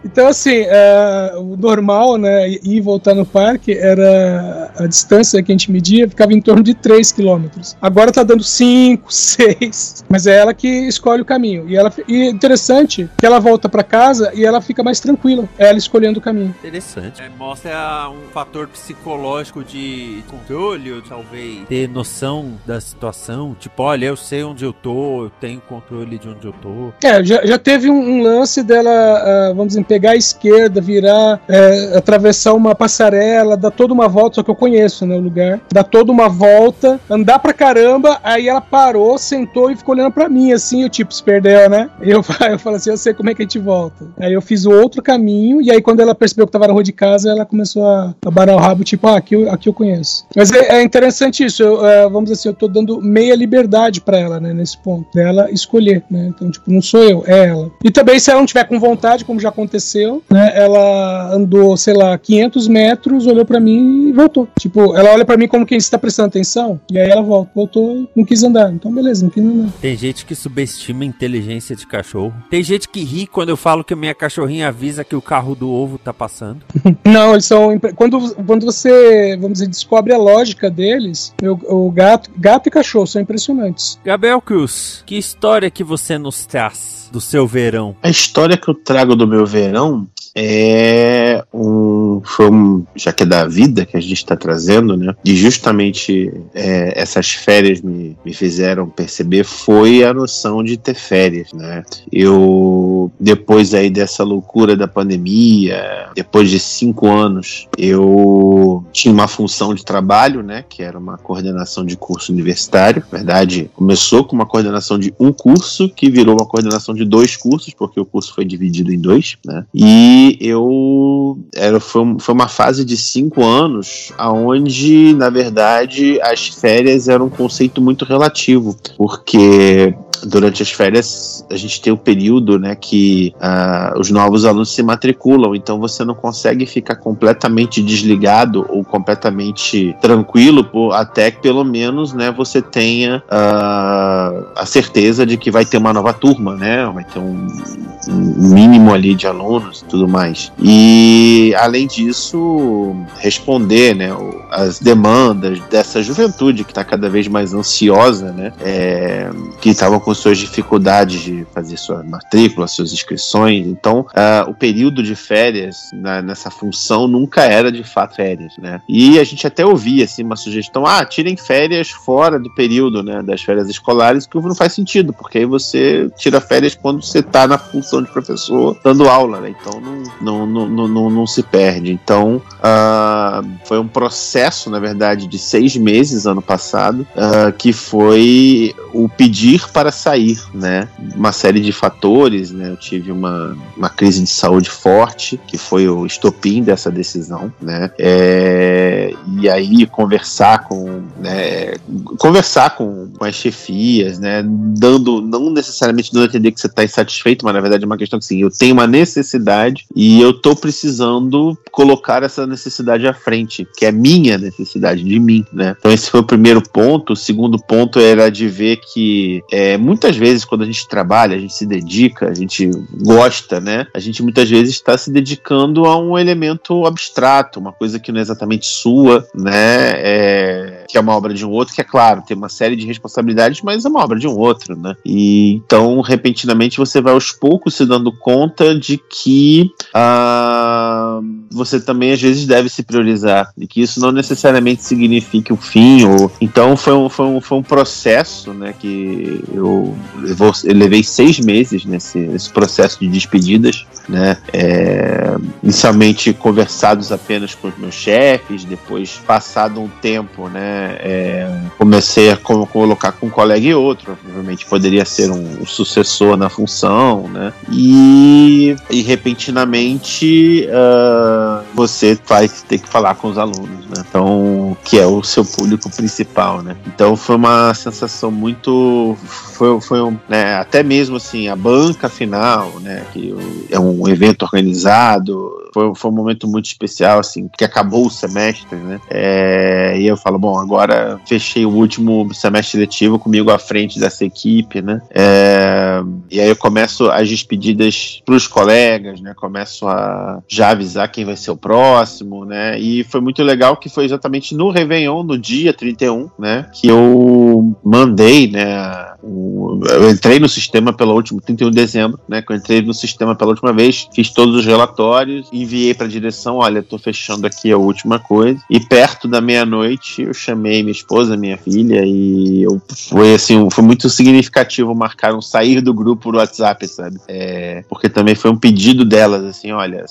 Então, assim, é, o normal, né, ir e voltar no parque era a distância que a gente media, ficava em torno de 3 quilômetros. Agora tá dando 5, 6, mas é ela que escolhe o caminho. E, ela, e interessante noite que ela volta pra casa e ela fica mais tranquila, ela escolhendo o caminho. Interessante. É, mostra um fator psicológico de controle, ou talvez ter noção da situação. Tipo, olha, eu sei onde eu tô, eu tenho controle de onde eu tô. É, já, já teve um, um lance dela, ah, vamos dizer, pegar a esquerda, virar, é, atravessar uma passarela, dar toda uma volta, só que eu conheço, né, o lugar. Dar toda uma volta, andar pra caramba, aí ela parou, sentou e ficou olhando pra mim, assim, eu tipo, se perdeu, né? Eu, eu falo assim, eu sei como é que a gente volta. Aí eu fiz o outro caminho, e aí quando ela percebeu que tava na rua de casa, ela começou a, a barar o rabo, tipo, ah, aqui aqui eu conheço. Mas é, é interessante isso, eu, é, vamos dizer assim, eu tô dando meia liberdade pra ela, né, nesse ponto, dela escolher, né? Então, tipo, não sou eu, é ela. E também, se ela não tiver com vontade, como já aconteceu, né, ela andou, sei lá, 500 metros, olhou pra mim e voltou. Tipo, ela olha pra mim como quem está prestando atenção, e aí ela volta, voltou e não quis andar. Então, beleza, não quis andar. Tem gente que subestima a inteligência de cachorro. Tem gente que ri quando eu falo que a minha cachorrinha avisa que o carro do ovo tá passando. Não, eles são. Quando, quando você, vamos dizer, descobre a lógica deles, o, o gato, gato e cachorro são impressionantes. Gabriel Cruz, que história que você nos traz do seu verão? A história que eu trago do meu verão é um, foi um, já que é da vida que a gente está trazendo, né? E justamente é, essas férias me, me fizeram perceber foi a noção de ter férias, né? Eu depois aí dessa loucura da pandemia, depois de cinco anos, eu tinha uma função de trabalho, né? Que era uma coordenação de curso universitário. Na verdade, começou com uma coordenação de um curso que virou uma coordenação de dois cursos, porque o curso foi dividido em dois, né? E eu era, foi, um- foi uma fase de cinco anos aonde, na verdade, as férias eram um conceito muito relativo, porque durante as férias a gente tem o período né, que ah, os novos alunos se matriculam, então você não consegue ficar completamente desligado ou completamente tranquilo por, até que pelo menos né, você tenha ah, a certeza de que vai ter uma nova turma, né? Vai ter um, um mínimo ali de alunos e tudo mais. E além disso, responder né, as demandas dessa juventude que está cada vez mais ansiosa, né? é, que estavam com suas dificuldades de fazer sua matrícula, suas inscrições. Então, ah, o período de férias na- nessa função nunca era de fato férias, né? E a gente até ouvia assim uma sugestão: ah, tirem férias fora do período, né, das férias escolares, que não faz sentido, porque aí você tira férias quando você está na função de professor dando aula, né? Então não, não, não, não, não, se perde. Então, ah, foi um processo, na verdade, de seis meses ano passado, ah, que foi o pedir para sair, né? Uma série de fatores, né? Eu tive uma, uma crise de saúde forte, que foi o estopim dessa decisão, né? É, e aí conversar com, né? Conversar com, com as chefias, né? Dando, não necessariamente dando a entender que você está insatisfeito, mas na verdade é uma questão que assim, eu tenho uma necessidade e eu tô precisando colocar essa necessidade à frente, que é minha necessidade, de mim, né? Então esse foi o primeiro ponto. O segundo ponto era de ver que é, muitas vezes quando a gente trabalha, a gente se dedica, a gente gosta, né? A gente muitas vezes está se dedicando a um elemento abstrato, uma coisa que não é exatamente sua, né? É, que é uma obra de um outro, que é claro, tem uma série de responsabilidades, mas é uma obra de um outro, né? E então, repentinamente, você vai aos poucos se dando conta de que ah, você também às vezes deve se priorizar, e que isso não necessariamente signifique o fim, ou então foi um, foi um, foi um processo, né? Que eu, eu levei seis meses nesse, nesse processo de despedidas, né? É, inicialmente conversados apenas com os meus chefes, depois passado um tempo, né, é, comecei a co- colocar com um colega e outro, provavelmente poderia ser um, um sucessor na função, né, e, e repentinamente ah, você vai ter que falar com os alunos, né, então que é o seu público principal, né, então foi uma sensação muito, foi, foi um, né, até mesmo assim a banca final, né, que é um evento organizado, foi, foi um momento muito especial, assim, que acabou o semestre, né? É, e eu falo, bom, agora fechei o último semestre letivo comigo à frente dessa equipe, né? É, e aí eu começo as despedidas pros colegas, né? Começo a já avisar quem vai ser o próximo, né? E foi muito legal que foi exatamente no Réveillon, no dia 31, né? Que eu mandei, né? eu entrei no sistema pela última 31 de dezembro, né? Que eu entrei no sistema pela última vez, fiz todos os relatórios, enviei para a direção, olha, tô fechando aqui a última coisa. E perto da meia-noite eu chamei minha esposa, minha filha e eu foi assim, foi muito significativo marcar um sair do grupo no WhatsApp, sabe? É, porque também foi um pedido delas, assim, olha,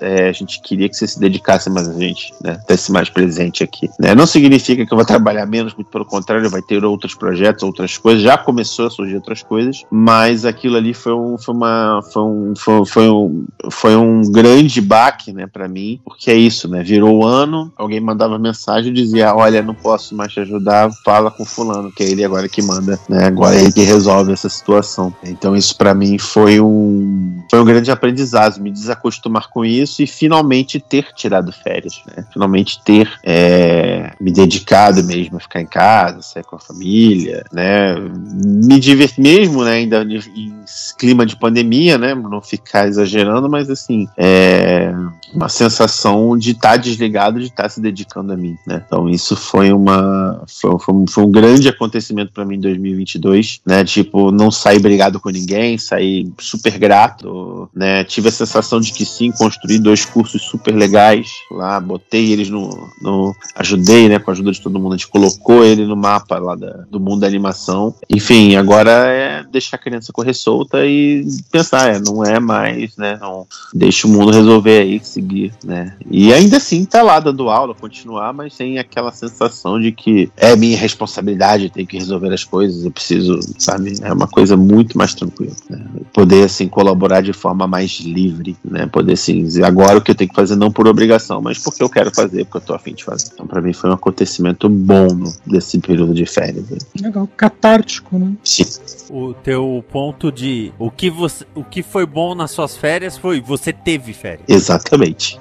é, a gente queria que você se dedicasse mais a gente, né? Desse mais presente aqui. Né? Não significa que eu vou trabalhar menos, muito pelo contrário, vai ter outros projetos, outras coisas. Já começou a surgir outras coisas, mas aquilo ali foi um, foi uma, foi um, foi, foi um, foi um grande baque, né, para mim, porque é isso, né? Virou o ano, alguém mandava mensagem e dizia, olha, não posso mais te ajudar, fala com fulano, que é ele agora que manda, né? Agora é ele que resolve essa situação. Então isso para mim foi um, foi um grande aprendizado, me desacostumar com isso e finalmente ter tirado férias, né? Finalmente ter é, me dedicado mesmo a ficar em casa, sair com a família, né? Me divertir mesmo, né? Ainda em clima de pandemia, né? Não ficar exagerando, mas assim, é uma sensação de estar desligado, de estar se dedicando a mim, né? Então isso foi uma foi, foi um, foi um grande acontecimento para mim em 2022, né? Tipo, não sair brigado com ninguém, sair super grato, né? Tive a sensação de que sim, construí dois cursos super legais lá, botei eles no, no ajudei, né? Com a ajuda de todo mundo, a gente colocou ele no mapa lá da- do mundo da animação. Enfim, agora é deixar a criança correr solta e pensar, é, não é mais, né? Não, deixa o mundo resolver aí, seguir, né? E ainda assim tá lá dando aula, continuar, mas sem aquela sensação de que é minha responsabilidade, ter que resolver as coisas, eu preciso, sabe? É uma coisa muito mais tranquila, né? Poder, assim, colaborar de forma mais livre, né? Poder, assim, dizer agora o que eu tenho que fazer não por obrigação, mas porque eu quero fazer, porque eu tô afim de fazer. Então, pra mim foi um acontecimento bom desse período de férias. Legal, catártico, né? Sim. O teu ponto de o que, você, o que foi bom nas suas férias foi você teve férias. Exatamente.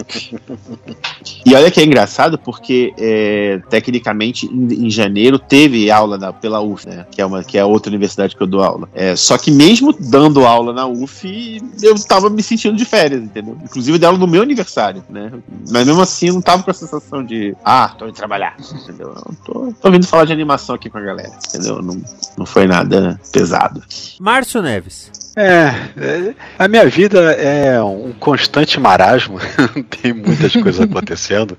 e olha que é engraçado porque é, tecnicamente em, em janeiro teve aula na- pela UF, né? Que é uma que é a outra universidade que eu dou aula. É, só que mesmo dando aula na UF, eu tava me sentindo de férias, entendeu? Inclusive dela no meu aniversário, né? Mas mesmo assim eu não tava com a sensação de ah, tô indo trabalhar, entendeu? Eu tô, tô vindo falar de animação aqui com a galera, entendeu? Não, não foi nada pesado. Márcio Neves. É, é, a minha vida é um constante marasmo, tem muitas coisas acontecendo.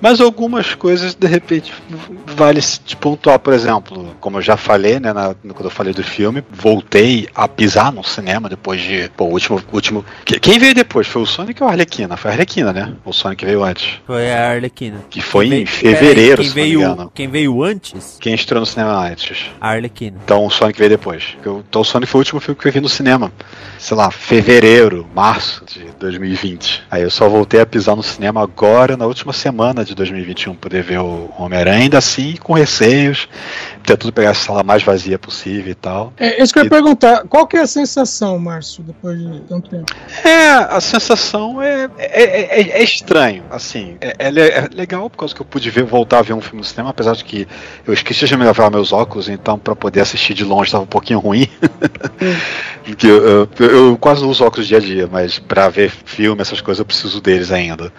Mas algumas coisas, de repente, vale se te pontuar, por exemplo, como eu já falei, né, na- quando eu falei do filme, voltei a pisar no cinema depois de. Pô, o último. último que- quem veio depois? Foi o Sonic ou a Arlequina? Foi a Arlequina, né? O Sonic veio antes. Foi a Arlequina. Que foi em fevereiro, quem veio, quem veio antes? Quem estreou no cinema antes? A Arlequina. Então o Sonic veio depois. Então o Sonic foi o último filme que eu vi no cinema. Sei lá, fevereiro, março de 2020. Aí eu só voltei a pisar no cinema agora, na última semana de 2021, poder ver o Homem-Aranha, ainda assim com receios, tentando pegar a sala mais vazia possível e tal. É isso que eu ia E- perguntar. Qual que é a sensação, Márcio, depois de tanto tempo? É, a sensação é, é, é- é estranho, assim, é, é é legal por causa que eu pude ver, voltar a ver um filme no cinema, apesar de que eu esqueci de me levar meus óculos, então para poder assistir de longe estava um pouquinho ruim. Porque eu, eu- eu quase não uso óculos dia a dia, mas para ver filme, essas coisas, eu preciso deles ainda.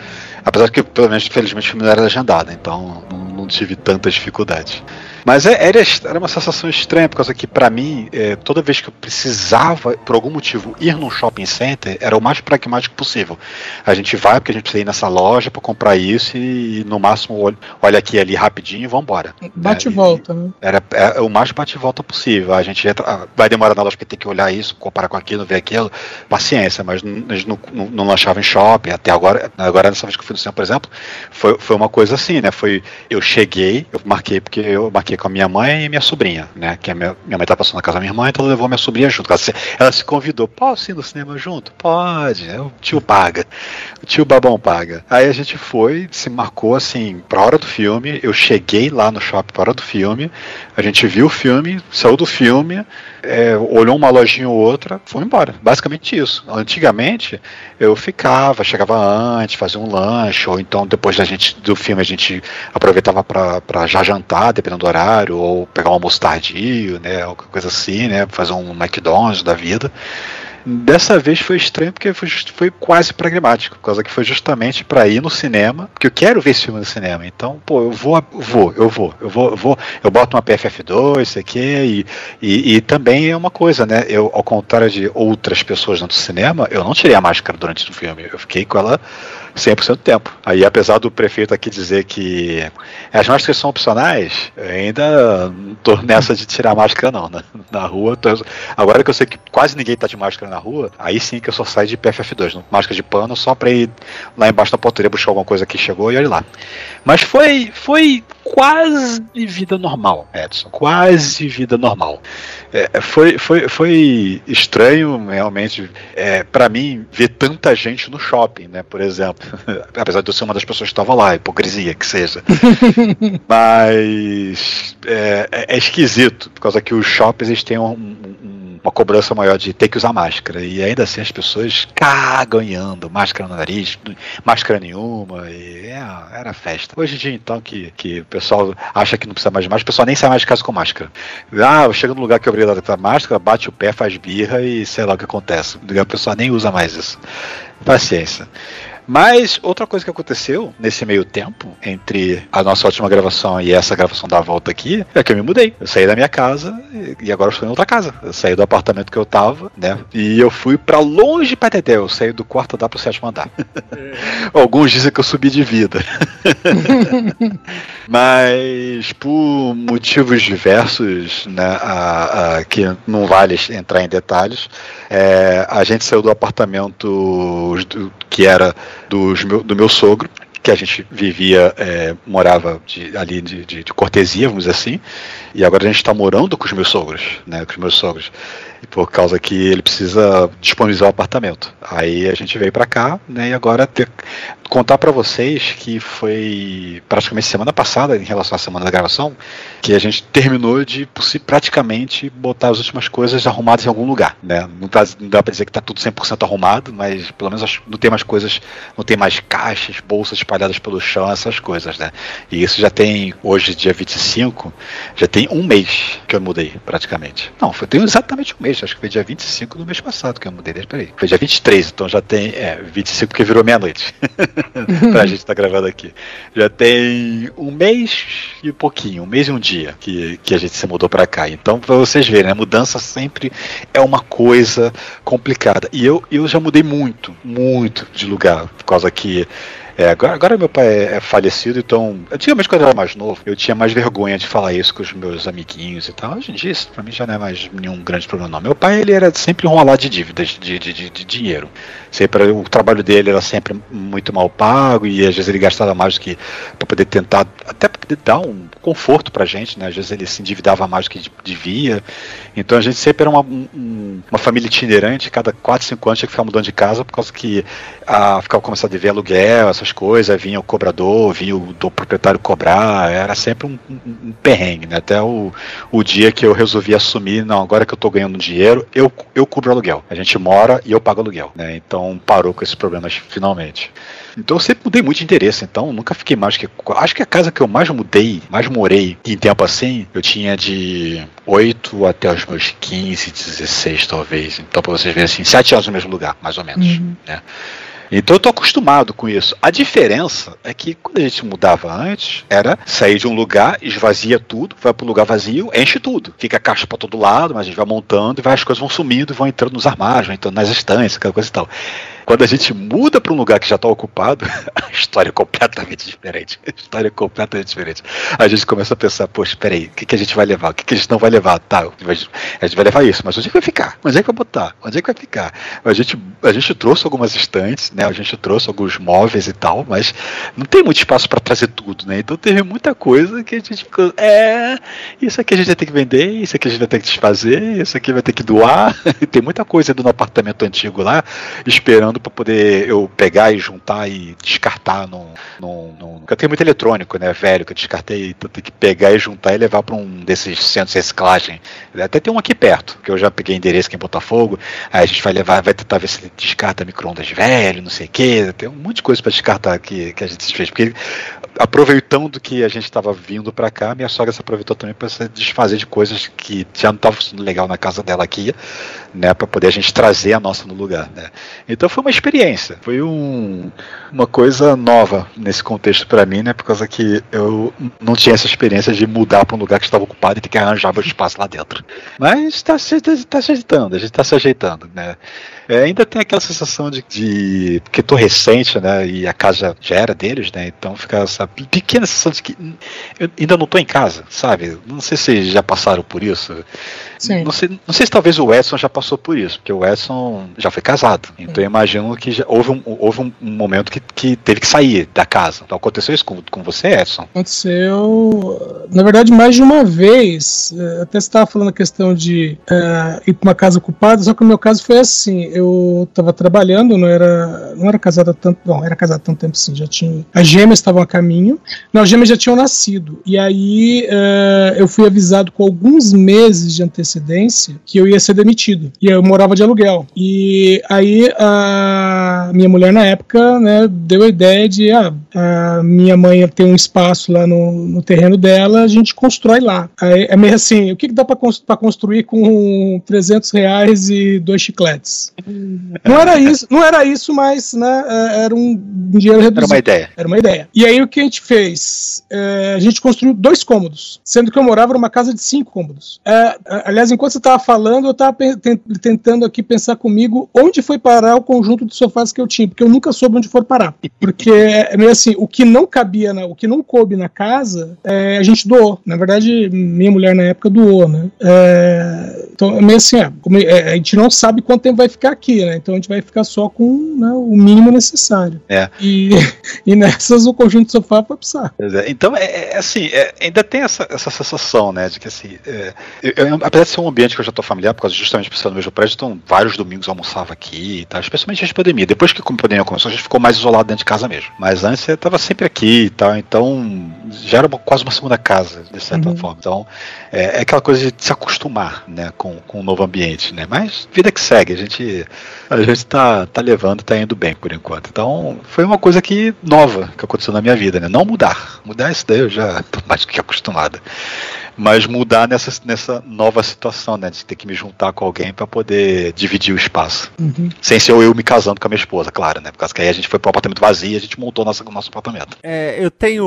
Apesar que, pelo menos, felizmente, o filme não era legendado, então não, não tive tanta dificuldade. Mas é- era, era uma sensação estranha, por causa que, pra mim, é, toda vez que eu precisava, por algum motivo, ir num shopping center, era o mais pragmático possível. A gente vai, porque a gente precisa ir nessa loja pra comprar isso e, no máximo, olha, aqui e ali rapidinho e vambora. Bate e É, volta, né? Era é, o mais bate e volta possível. A gente entra, vai demorar na loja porque tem que olhar isso, comparar com aquilo, ver aquilo. Paciência, mas a gente não, não, não achava em shopping. Até agora, agora nessa vez que eu fui no cinema, por exemplo, foi, foi uma coisa assim, né? Foi, eu cheguei, eu marquei porque eu marquei com a minha mãe e minha sobrinha, né? Que minha, minha mãe tá passando na casa da minha irmã, então ela levou minha sobrinha junto. Ela se, ela se convidou, posso ir no cinema junto? Pode, o tio paga. O tio babão paga. Aí a gente foi, se marcou assim, pra hora do filme. Eu cheguei lá no shopping pra hora do filme. A gente viu o filme, saiu do filme, é, olhou uma lojinha ou outra, foi embora. Basicamente isso. Antigamente, eu ficava, chegava antes, fazia um lanche, ou então depois da gente do filme a gente aproveitava para já jantar, dependendo do horário, ou pegar um almoço tardio, né, alguma coisa assim, né, fazer um McDonald's da vida. Dessa vez foi estranho porque foi, foi quase pragmático, por causa que foi justamente para ir no cinema, porque eu quero ver esse filme no cinema. Então, pô, eu vou, vou, eu vou, eu vou, eu vou, eu boto uma PFF2, isso aqui, e, e, e também é uma coisa, né? Eu, ao contrário de outras pessoas dentro do cinema, eu não tirei a máscara durante o filme, eu fiquei com ela 100% do tempo. Aí, apesar do prefeito aqui dizer que as máscaras são opcionais, ainda não tô nessa de tirar máscara, não. Na, na rua, tô... agora que eu sei que quase ninguém tá de máscara na rua, aí sim que eu só saio de PFF2, não? máscara de pano, só pra ir lá embaixo da portaria buscar alguma coisa que chegou e olha lá. Mas foi, foi quase vida normal, Edson. Quase vida normal. É, foi, foi, foi estranho, realmente, é, para mim, ver tanta gente no shopping, né? Por exemplo. Apesar de eu ser uma das pessoas que estava lá, hipocrisia que seja. Mas é, é, é, esquisito, por causa que os shoppings eles têm um, um, uma cobrança maior de ter que usar máscara. E ainda assim as pessoas cagam andam, máscara no nariz, máscara nenhuma. E é, era festa. Hoje em dia, então, que, que o pessoal acha que não precisa mais de máscara, o pessoal nem sai mais de casa com máscara. Ah, chega no lugar que é obrigado a ter máscara, bate o pé, faz birra e sei lá o que acontece. O pessoal nem usa mais isso. Paciência. Mas outra coisa que aconteceu nesse meio tempo, entre a nossa última gravação e essa gravação da volta aqui, é que eu me mudei. Eu saí da minha casa e agora estou em outra casa. Eu saí do apartamento que eu tava, né? E eu fui para longe pra Teté. Eu saí do quarto andar pro sétimo andar. É. Alguns dizem que eu subi de vida. Mas por motivos diversos, né? A, a, que não vale entrar em detalhes, é, a gente saiu do apartamento que era meu, do meu sogro, que a gente vivia, é, morava de, ali de, de, de, cortesia, vamos dizer assim, e agora a gente está morando com os meus sogros, né, com os meus sogros por causa que ele precisa disponibilizar o apartamento. Aí a gente veio para cá, né, e agora ter, contar para vocês que foi praticamente semana passada, em relação à semana da gravação, que a gente terminou de praticamente botar as últimas coisas arrumadas em algum lugar, né? Não, tá, não dá para dizer que tá tudo 100% arrumado, mas pelo menos não tem mais coisas, não tem mais caixas, bolsas espalhadas pelo chão, essas coisas, né? E isso já tem, hoje, dia 25, já tem um mês que eu mudei, praticamente. Não, foi tem exatamente um mês acho que foi dia 25 do mês passado que eu mudei. Peraí. Foi dia 23, então já tem. É, 25 porque virou meia-noite. pra gente estar tá gravando aqui. Já tem um mês e pouquinho, um mês e um dia que, que a gente se mudou para cá. Então, pra vocês verem, a mudança sempre é uma coisa complicada. E eu, eu já mudei muito, muito de lugar, por causa que é, agora, agora, meu pai é, é, falecido, então. Antigamente, quando eu era mais novo, eu tinha mais vergonha de falar isso com os meus amiguinhos e tal. Hoje em dia, isso pra mim já não é mais nenhum grande problema, não. Meu pai, ele era sempre enrolado de dívidas, de, de, de, de dinheiro. Sempre, o trabalho dele era sempre muito mal pago e às vezes ele gastava mais do que para poder tentar, até para poder dar um conforto pra gente, né? Às vezes ele se endividava mais do que devia. Então a gente sempre era uma, um, uma família itinerante, cada 4, 5 anos tinha que ficar mudando de casa por causa que a, ficava começando a dever aluguel, essas coisas, vinha o cobrador, vinha o do proprietário cobrar, era sempre um, um, um, perrengue, né? Até o, o dia que eu resolvi assumir, não, agora que eu tô ganhando dinheiro, eu, eu cubro aluguel. A gente mora e eu pago aluguel, né? Então parou com esses problemas finalmente. Então eu sempre mudei muito de interesse, então nunca fiquei mais que. Acho que a casa que eu mais mudei, mais morei em tempo assim, eu tinha de 8 até os meus 15, 16 talvez. Então pra vocês verem assim, 7 anos no mesmo lugar, mais ou menos. Uhum. Né? Então eu tô acostumado com isso. A diferença é que quando a gente mudava antes, era sair de um lugar, esvazia tudo, vai pro lugar vazio, enche tudo. Fica caixa para todo lado, mas a gente vai montando e vai, as coisas vão sumindo, vão entrando nos armários, vão entrando nas estantes, aquela coisa e tal. Quando a gente muda para um lugar que já está ocupado, a história é completamente diferente. A história é completamente diferente. A gente começa a pensar, poxa, peraí, o que, que a gente vai levar? O que, que a gente não vai levar? Tá, a gente vai levar isso, mas onde é que vai ficar? Onde é que vai botar? Onde é que vai ficar? A gente, a gente trouxe algumas estantes, né? A gente trouxe alguns móveis e tal, mas não tem muito espaço para trazer tudo, né? Então teve muita coisa que a gente ficou, é, isso aqui a gente vai ter que vender, isso aqui a gente vai ter que desfazer, isso aqui vai ter que doar. tem muita coisa do no apartamento antigo lá, esperando para poder eu pegar e juntar e descartar num, num, num... Eu tenho muito eletrônico, né, velho, que eu descartei, então tem que pegar e juntar e levar para um desses centros de reciclagem. Até tem um aqui perto, que eu já peguei endereço aqui em Botafogo, aí a gente vai levar, vai tentar ver se descarta micro-ondas velho, não sei o que, tem um monte de coisa para descartar que, que a gente fez, porque aproveitando que a gente estava vindo para cá, minha sogra se aproveitou também para se desfazer de coisas que já não estavam sendo legal na casa dela aqui, né, para poder a gente trazer a nossa no lugar, né. Então foi uma experiência, foi um, uma coisa nova nesse contexto para mim, né, por causa que eu não tinha essa experiência de mudar para um lugar que estava ocupado e ter que arranjar meu espaço lá dentro. Mas está se, tá se ajeitando, a gente está se ajeitando, né. É, ainda tem aquela sensação de, de porque tô recente, né, e a casa já era deles, né, então fica essa pequena sensação de que eu ainda não tô em casa, sabe? Não sei se já passaram por isso. Sim. Não sei, não sei se talvez o Edson já passou por isso, porque o Edson já foi casado. Então eu imagino que já, houve, um, houve um momento que, que teve que sair da casa. Então aconteceu isso com, com você, Edson? Aconteceu, na verdade, mais de uma vez. É, Até você estava falando a questão de é, ir para uma casa ocupada, só que o meu caso foi assim: eu estava trabalhando, não era, não era casado há tanto, não, era casado há tanto tempo sim, já tinha. As gêmeas estavam a caminho, não, as gêmeas já tinham nascido. E aí é, eu fui avisado com alguns meses de antecedência que eu ia ser demitido. E eu morava de aluguel. E aí a minha mulher na época, né, deu a ideia de ah, a minha mãe tem um espaço lá no, no terreno dela, a gente constrói lá. Aí, é meio assim, o que, que dá para construir com 300 reais e dois chicletes? Não era isso, não era isso, mas né, é, era um dinheiro reduzido. Era uma ideia. Era uma ideia. E aí o que a gente fez? É, a gente construiu dois cômodos, sendo que eu morava numa casa de cinco cômodos. É, aliás, enquanto você estava falando, eu estava tentando aqui pensar comigo onde foi parar o conjunto de sofás que eu tinha, porque eu nunca soube onde for parar. Porque é meio assim, o que não cabia, na, o que não coube na casa, é, a gente doou. Na verdade, minha mulher na época doou, né? É, então é meio assim, é, como, é, a gente não sabe quanto tempo vai ficar aqui, né? Então a gente vai ficar só com né, o mínimo necessário. É. E, e nessas o conjunto de sofá saco. Pois é, Então, é, é assim, é, ainda tem essa, essa sensação, né, de que assim, é, eu- eu- apesar de ser um ambiente que eu já tô familiar, por causa justamente por ser no mesmo prédio, então vários domingos eu almoçava aqui e tal, especialmente antes da pandemia. Depois que a pandemia começou, a gente ficou mais isolado dentro de casa mesmo. Mas antes eu tava sempre aqui e tal, então já era uma- quase uma segunda casa, de certa Uhum. forma. Então, é, é aquela coisa de se acostumar, né, com, com o novo ambiente, né. Mas vida que segue, a gente, a gente tá, tá levando, tá indo bem por enquanto. Então, foi uma coisa que nova que aconteceu na minha vida, né? Não mudar. Mudar isso daí eu já tô mais que acostumado. Mas mudar nessa, nessa nova situação, né? De ter que me juntar com alguém para poder dividir o espaço. Uhum. Sem ser eu me casando com a minha esposa, claro, né? Por causa que aí a gente foi pro apartamento vazio e a gente montou nosso, nosso apartamento. É, eu tenho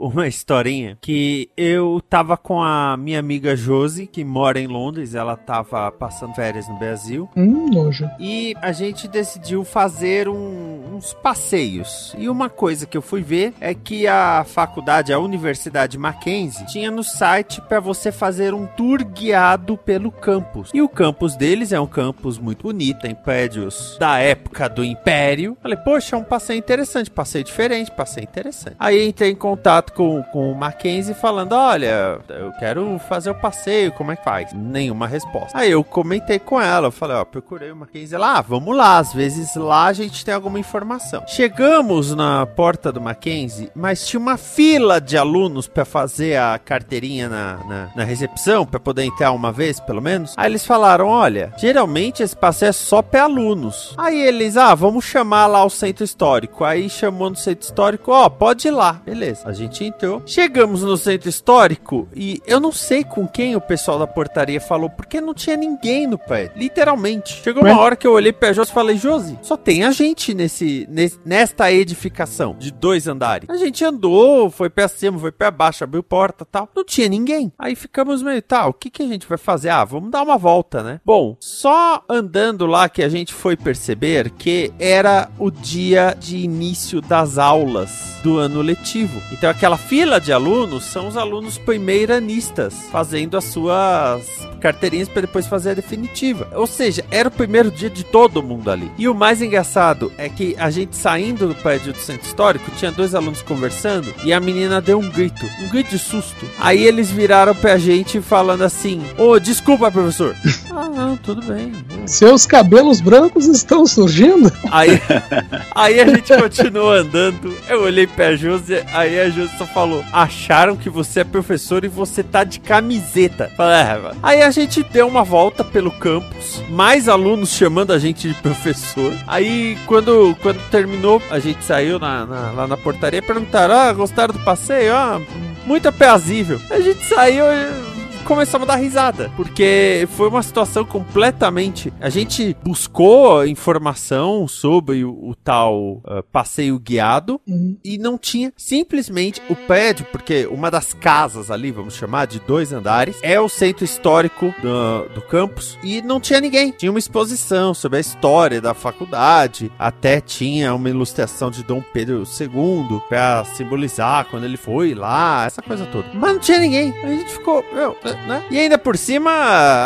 uma historinha que eu tava com a minha amiga Josi, que mora em Londres, ela tava passando férias no Brasil, Hum, nojo. e a gente decidiu fazer um- uns passeios. E uma coisa que eu fui ver é que a faculdade, a Universidade Mackenzie, tinha no site para você fazer um tour guiado pelo campus. E o campus deles é um campus muito bonito, tem prédios da época do Império. Falei, poxa, é um passeio interessante, passeio diferente, passeio interessante. Aí entrei em contato com, com o Mackenzie falando: olha, eu quero fazer o passeio, como é que faz? Nenhuma resposta. Aí eu comentei com ela, eu falei, ó, procurei o Mackenzie lá, ah, vamos lá, às vezes lá a gente tem alguma informação. Chegamos na porta do Mackenzie, mas tinha uma fila de alunos para fazer a carteirinha na, na, na recepção, para poder entrar uma vez, pelo menos. Aí eles falaram, olha, geralmente esse passeio é só para alunos. Aí eles, ah, vamos chamar lá o centro histórico. Aí chamou no centro histórico, ó, pode ir lá. Beleza, a gente entrou. Chegamos no centro histórico e eu não sei com quem o pessoal da portaria falou, porque não tinha ninguém no prédio. Literalmente. Chegou uma hora que eu olhei pra Josi e falei, Josi, só tem a gente nesse nesse, nesse- nesta edificação de dois andares. A gente andou, foi pra cima, foi pra baixo, abriu porta tal. Não tinha ninguém. Aí ficamos meio, tá, o que, que a gente vai fazer? Ah, vamos dar uma volta, né? Bom, só andando lá que a gente foi perceber que era o dia de início das aulas do ano letivo. Então aquela fila de alunos são os alunos primeiranistas fazendo as suas carteirinhas para depois fazer a definitiva. Ou seja, era o primeiro dia de todo mundo ali. E o mais engraçado é que a gente saindo do prédio do centro histórico, tinha dois alunos conversando e a menina deu um grito, um grito de susto. Aí eles viraram pra gente falando assim: Ô, desculpa, professor. ah, não, tudo bem. Seus cabelos brancos estão surgindo? Aí, aí a gente continuou andando. Eu olhei pra Josi, aí a Josi só falou: Acharam que você é professor e você tá de camiseta. Falei, é, mano. Aí a gente deu uma volta pelo campus, mais alunos chamando a gente de professor. Aí quando, quando terminou, a gente saiu na, na- lá na portaria e perguntaram: Ah, gostaram do passeio? Ah, muito aprazível. A gente saiu. e Começamos a dar risada, porque foi uma situação completamente. A gente buscou informação sobre o, o tal ah, passeio guiado Uhum. e não tinha simplesmente o prédio, porque uma das casas ali, vamos chamar de dois andares, é o centro histórico do, do campus e não tinha ninguém. Tinha uma exposição sobre a história da faculdade, até tinha uma ilustração de Dom Pedro II pra simbolizar quando ele foi lá, essa coisa toda. Mas não tinha ninguém. A gente ficou, meu, né? E ainda por cima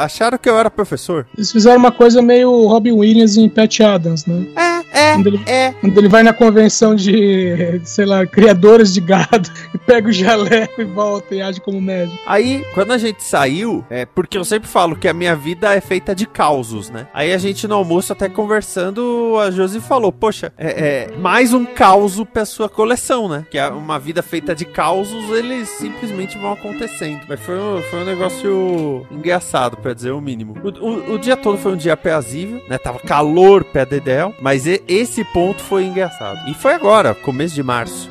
acharam que eu era professor. Eles fizeram uma coisa meio Robin Williams em Pat Adams, né? É, é, Quando ele, é. quando ele vai na convenção de, sei lá, criadores de gado e pega o jaleco e volta e age como médico. Aí, quando a gente saiu, é porque eu sempre falo que a minha vida é feita de causos, né? Aí a gente no almoço, até conversando, a Josi falou: Poxa, é, é mais um causo pra sua coleção, né? Que é uma vida feita de causos, eles simplesmente vão acontecendo. Mas foi, um- foi um negócio engraçado, pra dizer o mínimo. O, o- o dia todo foi um dia aprazível, né? Tava calor pé dedéu, mas e- esse ponto foi engraçado. E foi agora, começo de março.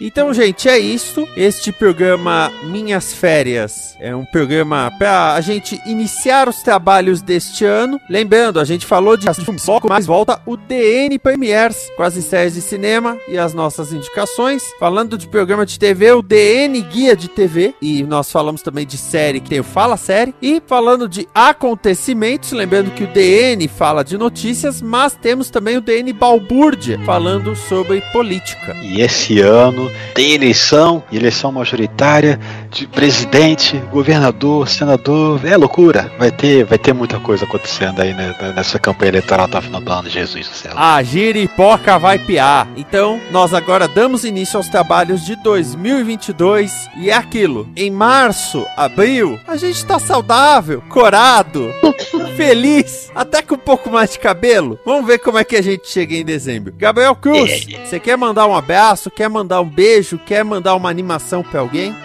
Então, gente, é isso. Este programa Minhas Férias é um programa para a gente iniciar os trabalhos deste ano. Lembrando, a gente falou de filmes, logo mais volta o DN Premiers com as estreias de cinema e as nossas indicações. Falando de programa de TV, o DN Guia de TV. E nós falamos também de série, que tem o Fala Série. E falando de acontecimentos, lembrando que o DN fala de notícias, mas temos também o DN Balbúrdia falando sobre política. E esse ano tem eleição, eleição majoritária de presidente, governador, senador. É loucura. Vai ter, vai ter muita coisa acontecendo aí né, nessa campanha eleitoral até o final do ano, Jesus do céu. A giripoca vai piar. Então, nós agora damos início aos trabalhos de 2022 e é aquilo. Em março, abril, a gente tá saudável, corado, feliz, até com um pouco mais de cabelo. Vamos ver como é que a gente chega em dezembro. Gabriel Cruz, você quer mandar um abraço, quer mandar um beijo, quer mandar uma animação pra alguém?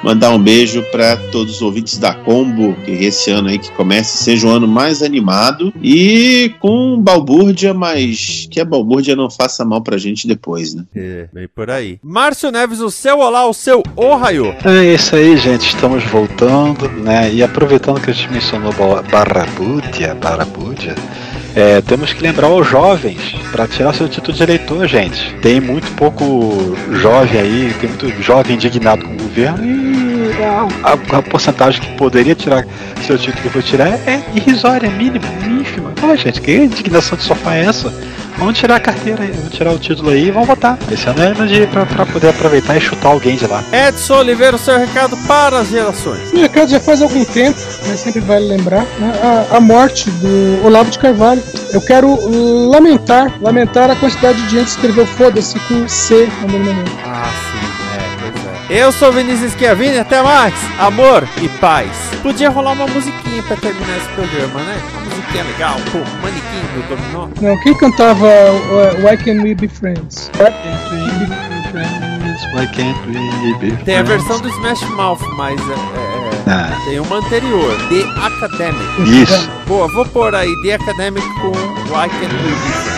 Mandar um beijo para todos os ouvintes da Combo, que esse ano aí que começa seja um ano mais animado e com balbúrdia, mas que a balbúrdia não faça mal pra gente depois, né? É, bem por aí. Márcio Neves, o seu olá, o seu ohaiô. É isso aí, gente. Estamos voltando, né? E aproveitando que a gente mencionou Ba- Barrabúdia, Barrabúdia, é, temos que lembrar os jovens para tirar seu título de eleitor, gente. Tem muito pouco jovem aí, tem muito jovem indignado com o governo e a, a- porcentagem que poderia tirar seu título que for tirar é irrisória, é mínima, ínfima. Pô, gente, que indignação de sofá é essa? Vamos tirar a carteira aí, vamos tirar o título aí e vamos votar. Esse ano é ano de pra, pra poder aproveitar e chutar alguém de lá. Edson Oliveira, o seu recado para as gerações. O mercado já faz algum tempo, mas sempre vale lembrar, né, a, a morte do Olavo de Carvalho. Eu quero lamentar, lamentar a quantidade de gente que escreveu foda-se com C no meu nome. Eu sou Vinícius Schiavini, até mais. Amor e paz. Podia rolar uma musiquinha pra terminar esse programa, né? Uma musiquinha legal, pô, manequim do dominó. Não, quem cantava uh, Why Can We Be Friends? Why can't we be Tem a friends? versão do Smash Mouth, mas é, é, Ah, tem uma anterior, The Academic. isso. Boa, vou pôr aí The Academic com Why Can't We Be Friends.